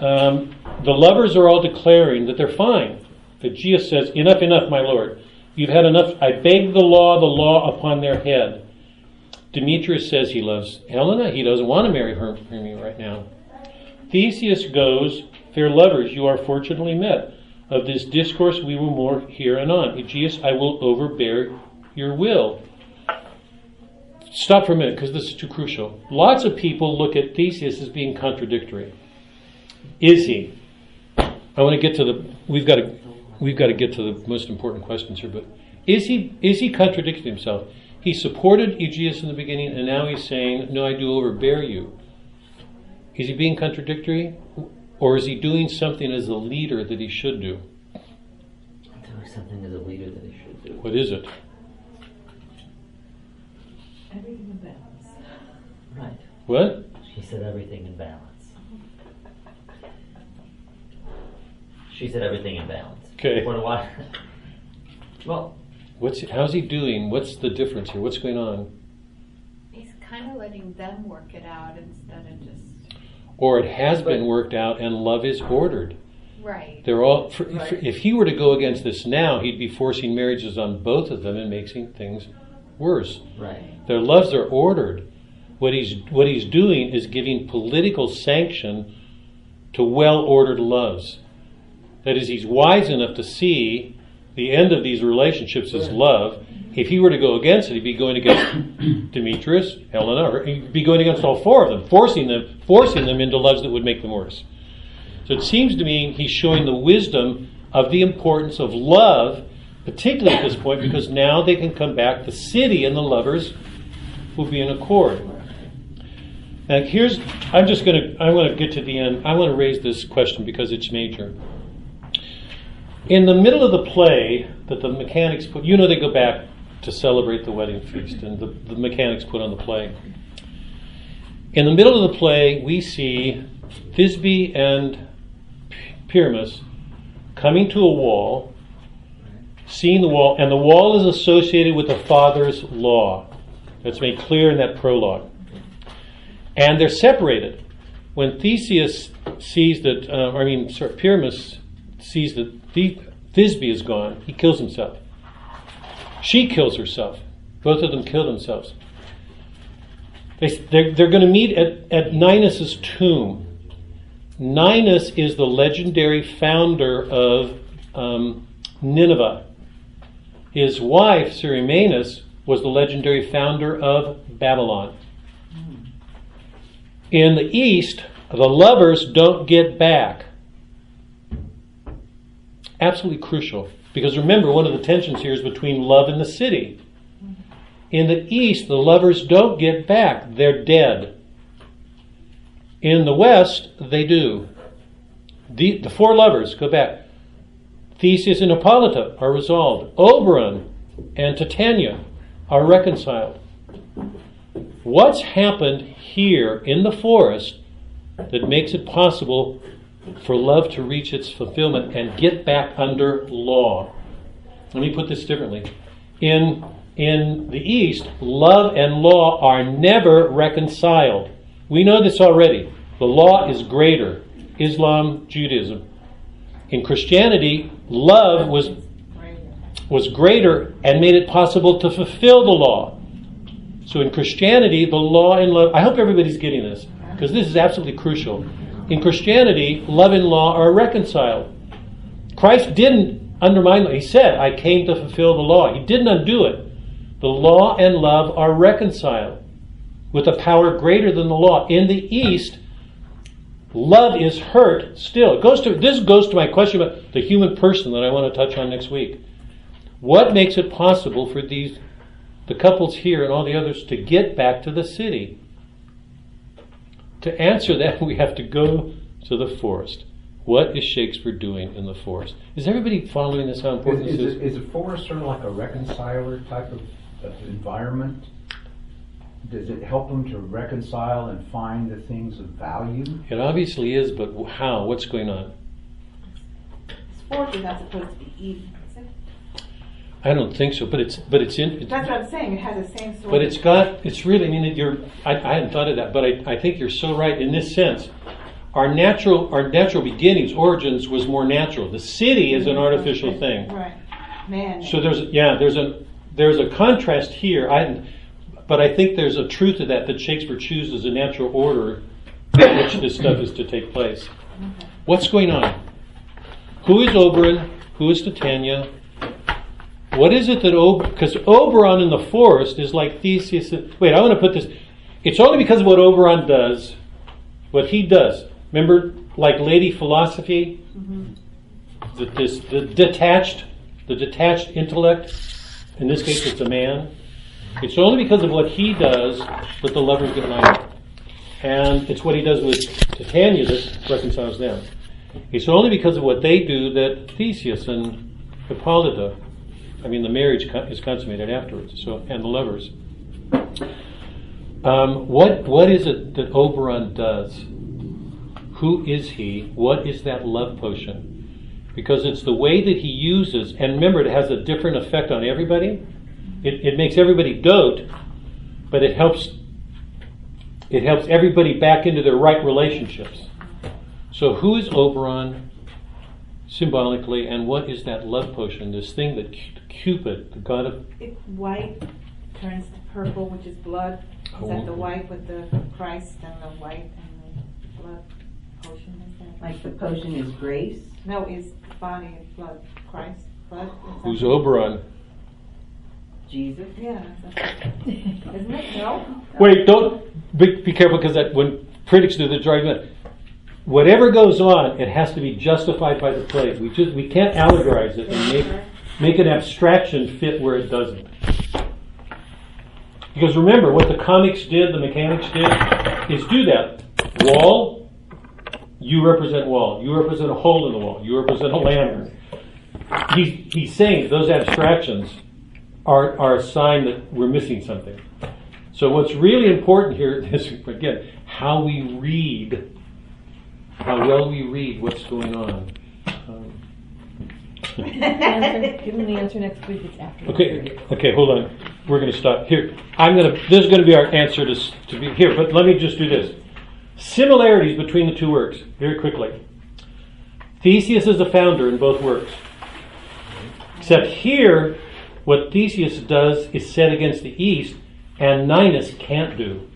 um, the lovers are all declaring that they're fine. Egeus says, Enough, enough, my lord. You've had enough. I beg the law, the law upon their head. Demetrius says he loves Helena. He doesn't want to marry her, Hermia right now. Theseus goes, Fair lovers, you are fortunately met. Of this discourse we will more hear anon. Egeus, I will overbear your will. Stop for a minute because this is too crucial. Lots of people look at Theseus as being contradictory. Is he? I want to get to the. We've got to. We've got to get to the most important questions here. But is he? Is he contradicting himself? He supported Egeus in the beginning, and now he's saying, "No, I do overbear you." Is he being contradictory, or is he doing something as a leader that he should do? Doing something as a leader that he should do. What is it? Everything in balance. Right. What? She said everything in balance. She said everything in balance. Okay. What do I? Well, What's how's he doing? What's the difference here? What's going on? He's kind of letting them work it out instead of just Or it has been worked out, and love is ordered. right. They're all. For, Right. for- if he were to go against this now, he'd be forcing marriages on both of them and making things worse. right. Their loves are ordered. What he's what he's doing is giving political sanction to well-ordered loves. That is, he's wise enough to see the end of these relationships is love. If he were to go against it, he'd be going against Demetrius, Helena, or he'd be going against all four of them, forcing them, forcing them into loves that would make them worse. So it seems to me he's showing the wisdom of the importance of love, particularly at this point, because now they can come back. The city and the lovers will be in accord. Now here's I'm just gonna I want to get to the end. I want to raise this question because it's major. In the middle of the play that the mechanics put, you know, they go back to celebrate the wedding feast, and the, the mechanics put on the play. In the middle of the play, we see Thisbe and Pyramus coming to a wall, seeing the wall, and the wall is associated with the father's law. That's made clear in that prologue. And they're separated. When Theseus sees that, uh, I mean, sorry, Pyramus sees that Th- Thisbe is gone, he kills himself. She kills herself. Both of them kill themselves. They, they're, they're going to meet at, at Ninus' tomb. Ninus is the legendary founder of um, Nineveh. His wife, Semiramis, was the legendary founder of Babylon. In the East, the lovers don't get back. Absolutely crucial. Because remember, one of the tensions here is between love and the city. In the East, the lovers don't get back, they're dead. In the West, they do. The, the four lovers go back. Theseus and Hippolyta are resolved. Oberon and Titania are reconciled. What's happened here in the forest that makes it possible for love to reach its fulfillment and get back under law? Let me put this differently. In, in the East, love and law are never reconciled. We know this already. The law is greater. Islam, Judaism. In Christianity, love was, was greater and made it possible to fulfill the law. So in Christianity, the law and love, I hope everybody's getting this, because this is absolutely crucial. In Christianity, love and law are reconciled. Christ didn't undermine it. He said, I came to fulfill the law. He didn't undo it. The law and love are reconciled with a power greater than the law. In the East, love is hurt still. It goes to, this goes to my question about the human person that I want to touch on next week. What makes it possible for these the couples here and all the others to get back to the city? To answer that, we have to go to the forest. What is Shakespeare doing in the forest? Is everybody following this? How important Is, this is, is? it- is a forest sort of like a reconciler type of, of environment? does it help them to reconcile and find the things of value? It obviously is, but how? What's going on? Sport is not supposed to be easy. is it? I don't think so, but it's but it's in. It's, That's what I'm saying. It has the same sort. but it's got. It's really. I mean, you're. I, I hadn't thought of that, but I, I think you're so right in this sense. Our natural our natural beginnings, origins, was more natural. The city is an artificial thing. Right. Man. So there's yeah there's a there's a contrast here. I but I think there's a truth to that that Shakespeare chooses a natural order in which this stuff is to take place. What's going on? Who is Oberon? Who is Titania? What is it that Oberon? Because Oberon in the forest is like Theseus. Wait, I want to put this. It's only because of what Oberon does, what he does. Remember, like Lady Philosophy, mm-hmm. the, this, the detached, the detached intellect. In this case, it's a man. It's only because of what he does that the lovers get united, and it's what he does with Titania that reconciles them. It's only because of what they do that Theseus and Hippolyta, I mean, the marriage is consummated afterwards. So, and the lovers. Um, what what is it that Oberon does? Who is he? What is that love potion? Because it's the way that he uses, and remember, it has a different effect on everybody. It, it makes everybody dote, but it helps it helps everybody back into their right relationships. So, who is Oberon symbolically, and what is that love potion? This thing that Cupid, the god of If white turns to purple, which is blood, is that the Oh. white with the Christ and the white and the blood potion? Is that? Like the potion is grace. No, is body and blood Christ blood? Who's Oberon. Jesus. Yeah. Isn't it? No. Wait, don't be, be careful because that when critics do the argument, whatever goes on, it has to be justified by the play. We just we can't allegorize it and make make an abstraction fit where it doesn't. Because remember, what the comics did, the mechanics did, is do that. Wall, you represent wall. You represent a hole in the wall. You represent a lantern. He's, he's saying those abstractions are, are a sign that we're missing something. So what's really important here is again how we read, how well we read what's going on. Um, Answer, give them the answer next week, it's after. okay, okay, hold on. We're going to stop here. I'm going to. This is going to be our answer to to be here. But let me just do this. Similarities between the two works very quickly. Theseus is the founder in both works. Except here, what Theseus does is set against the East, and Ninus can't do.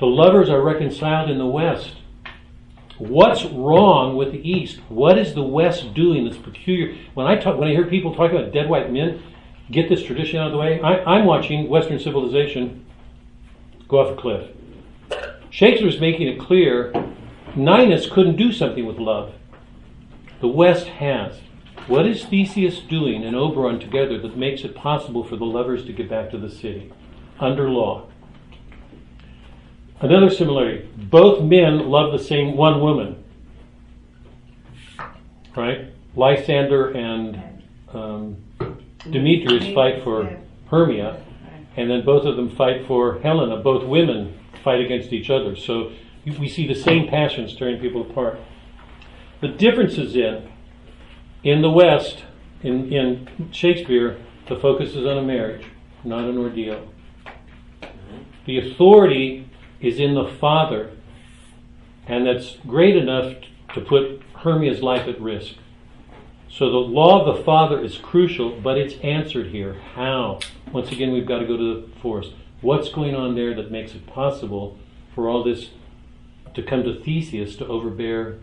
The lovers are reconciled in the West. What's wrong with the East? What is the West doing that's peculiar? When I talk, when I hear people talk about dead white men, get this tradition out of the way. I, I'm watching Western civilization go off a cliff. Shakespeare's making it clear Ninus couldn't do something with love. The West has. What is Theseus doing and Oberon together that makes it possible for the lovers to get back to the city under law? Another similarity both men love the same one woman. Right? Lysander and um, Demetrius fight for Hermia, and then both of them fight for Helena. Both women fight against each other. So we see the same passions tearing people apart. The difference is in in the West, in, in Shakespeare, the focus is on a marriage, not an ordeal. The authority is in the father, and that's great enough to put Hermia's life at risk. So the law of the father is crucial, but it's answered here. How? Once again, we've got to go to the force. What's going on there that makes it possible for all this to come to Theseus to overbear,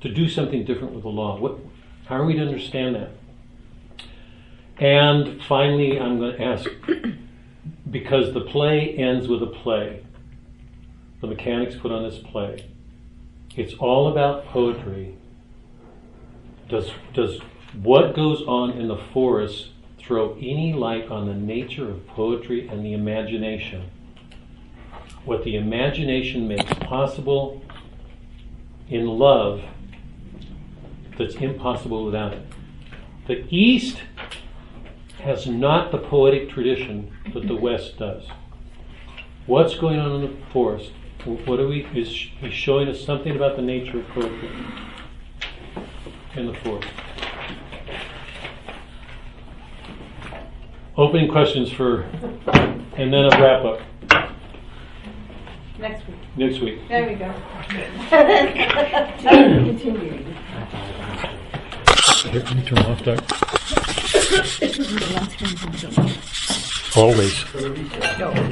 to do something different with the law? What, how are we to understand that? And finally, I'm going to ask because the play ends with a play, the mechanics put on this play. It's all about poetry. Does, does what goes on in the forest throw any light on the nature of poetry and the imagination? What the imagination makes possible in love that's impossible without it. The East has not the poetic tradition that the West does. What's going on in the forest? Wh- What are we? Is he's showing us something about the nature of poetry in the fourth. Opening questions for, and then a wrap up Next week. next week. There we go. Continuing. Turn off that. Always.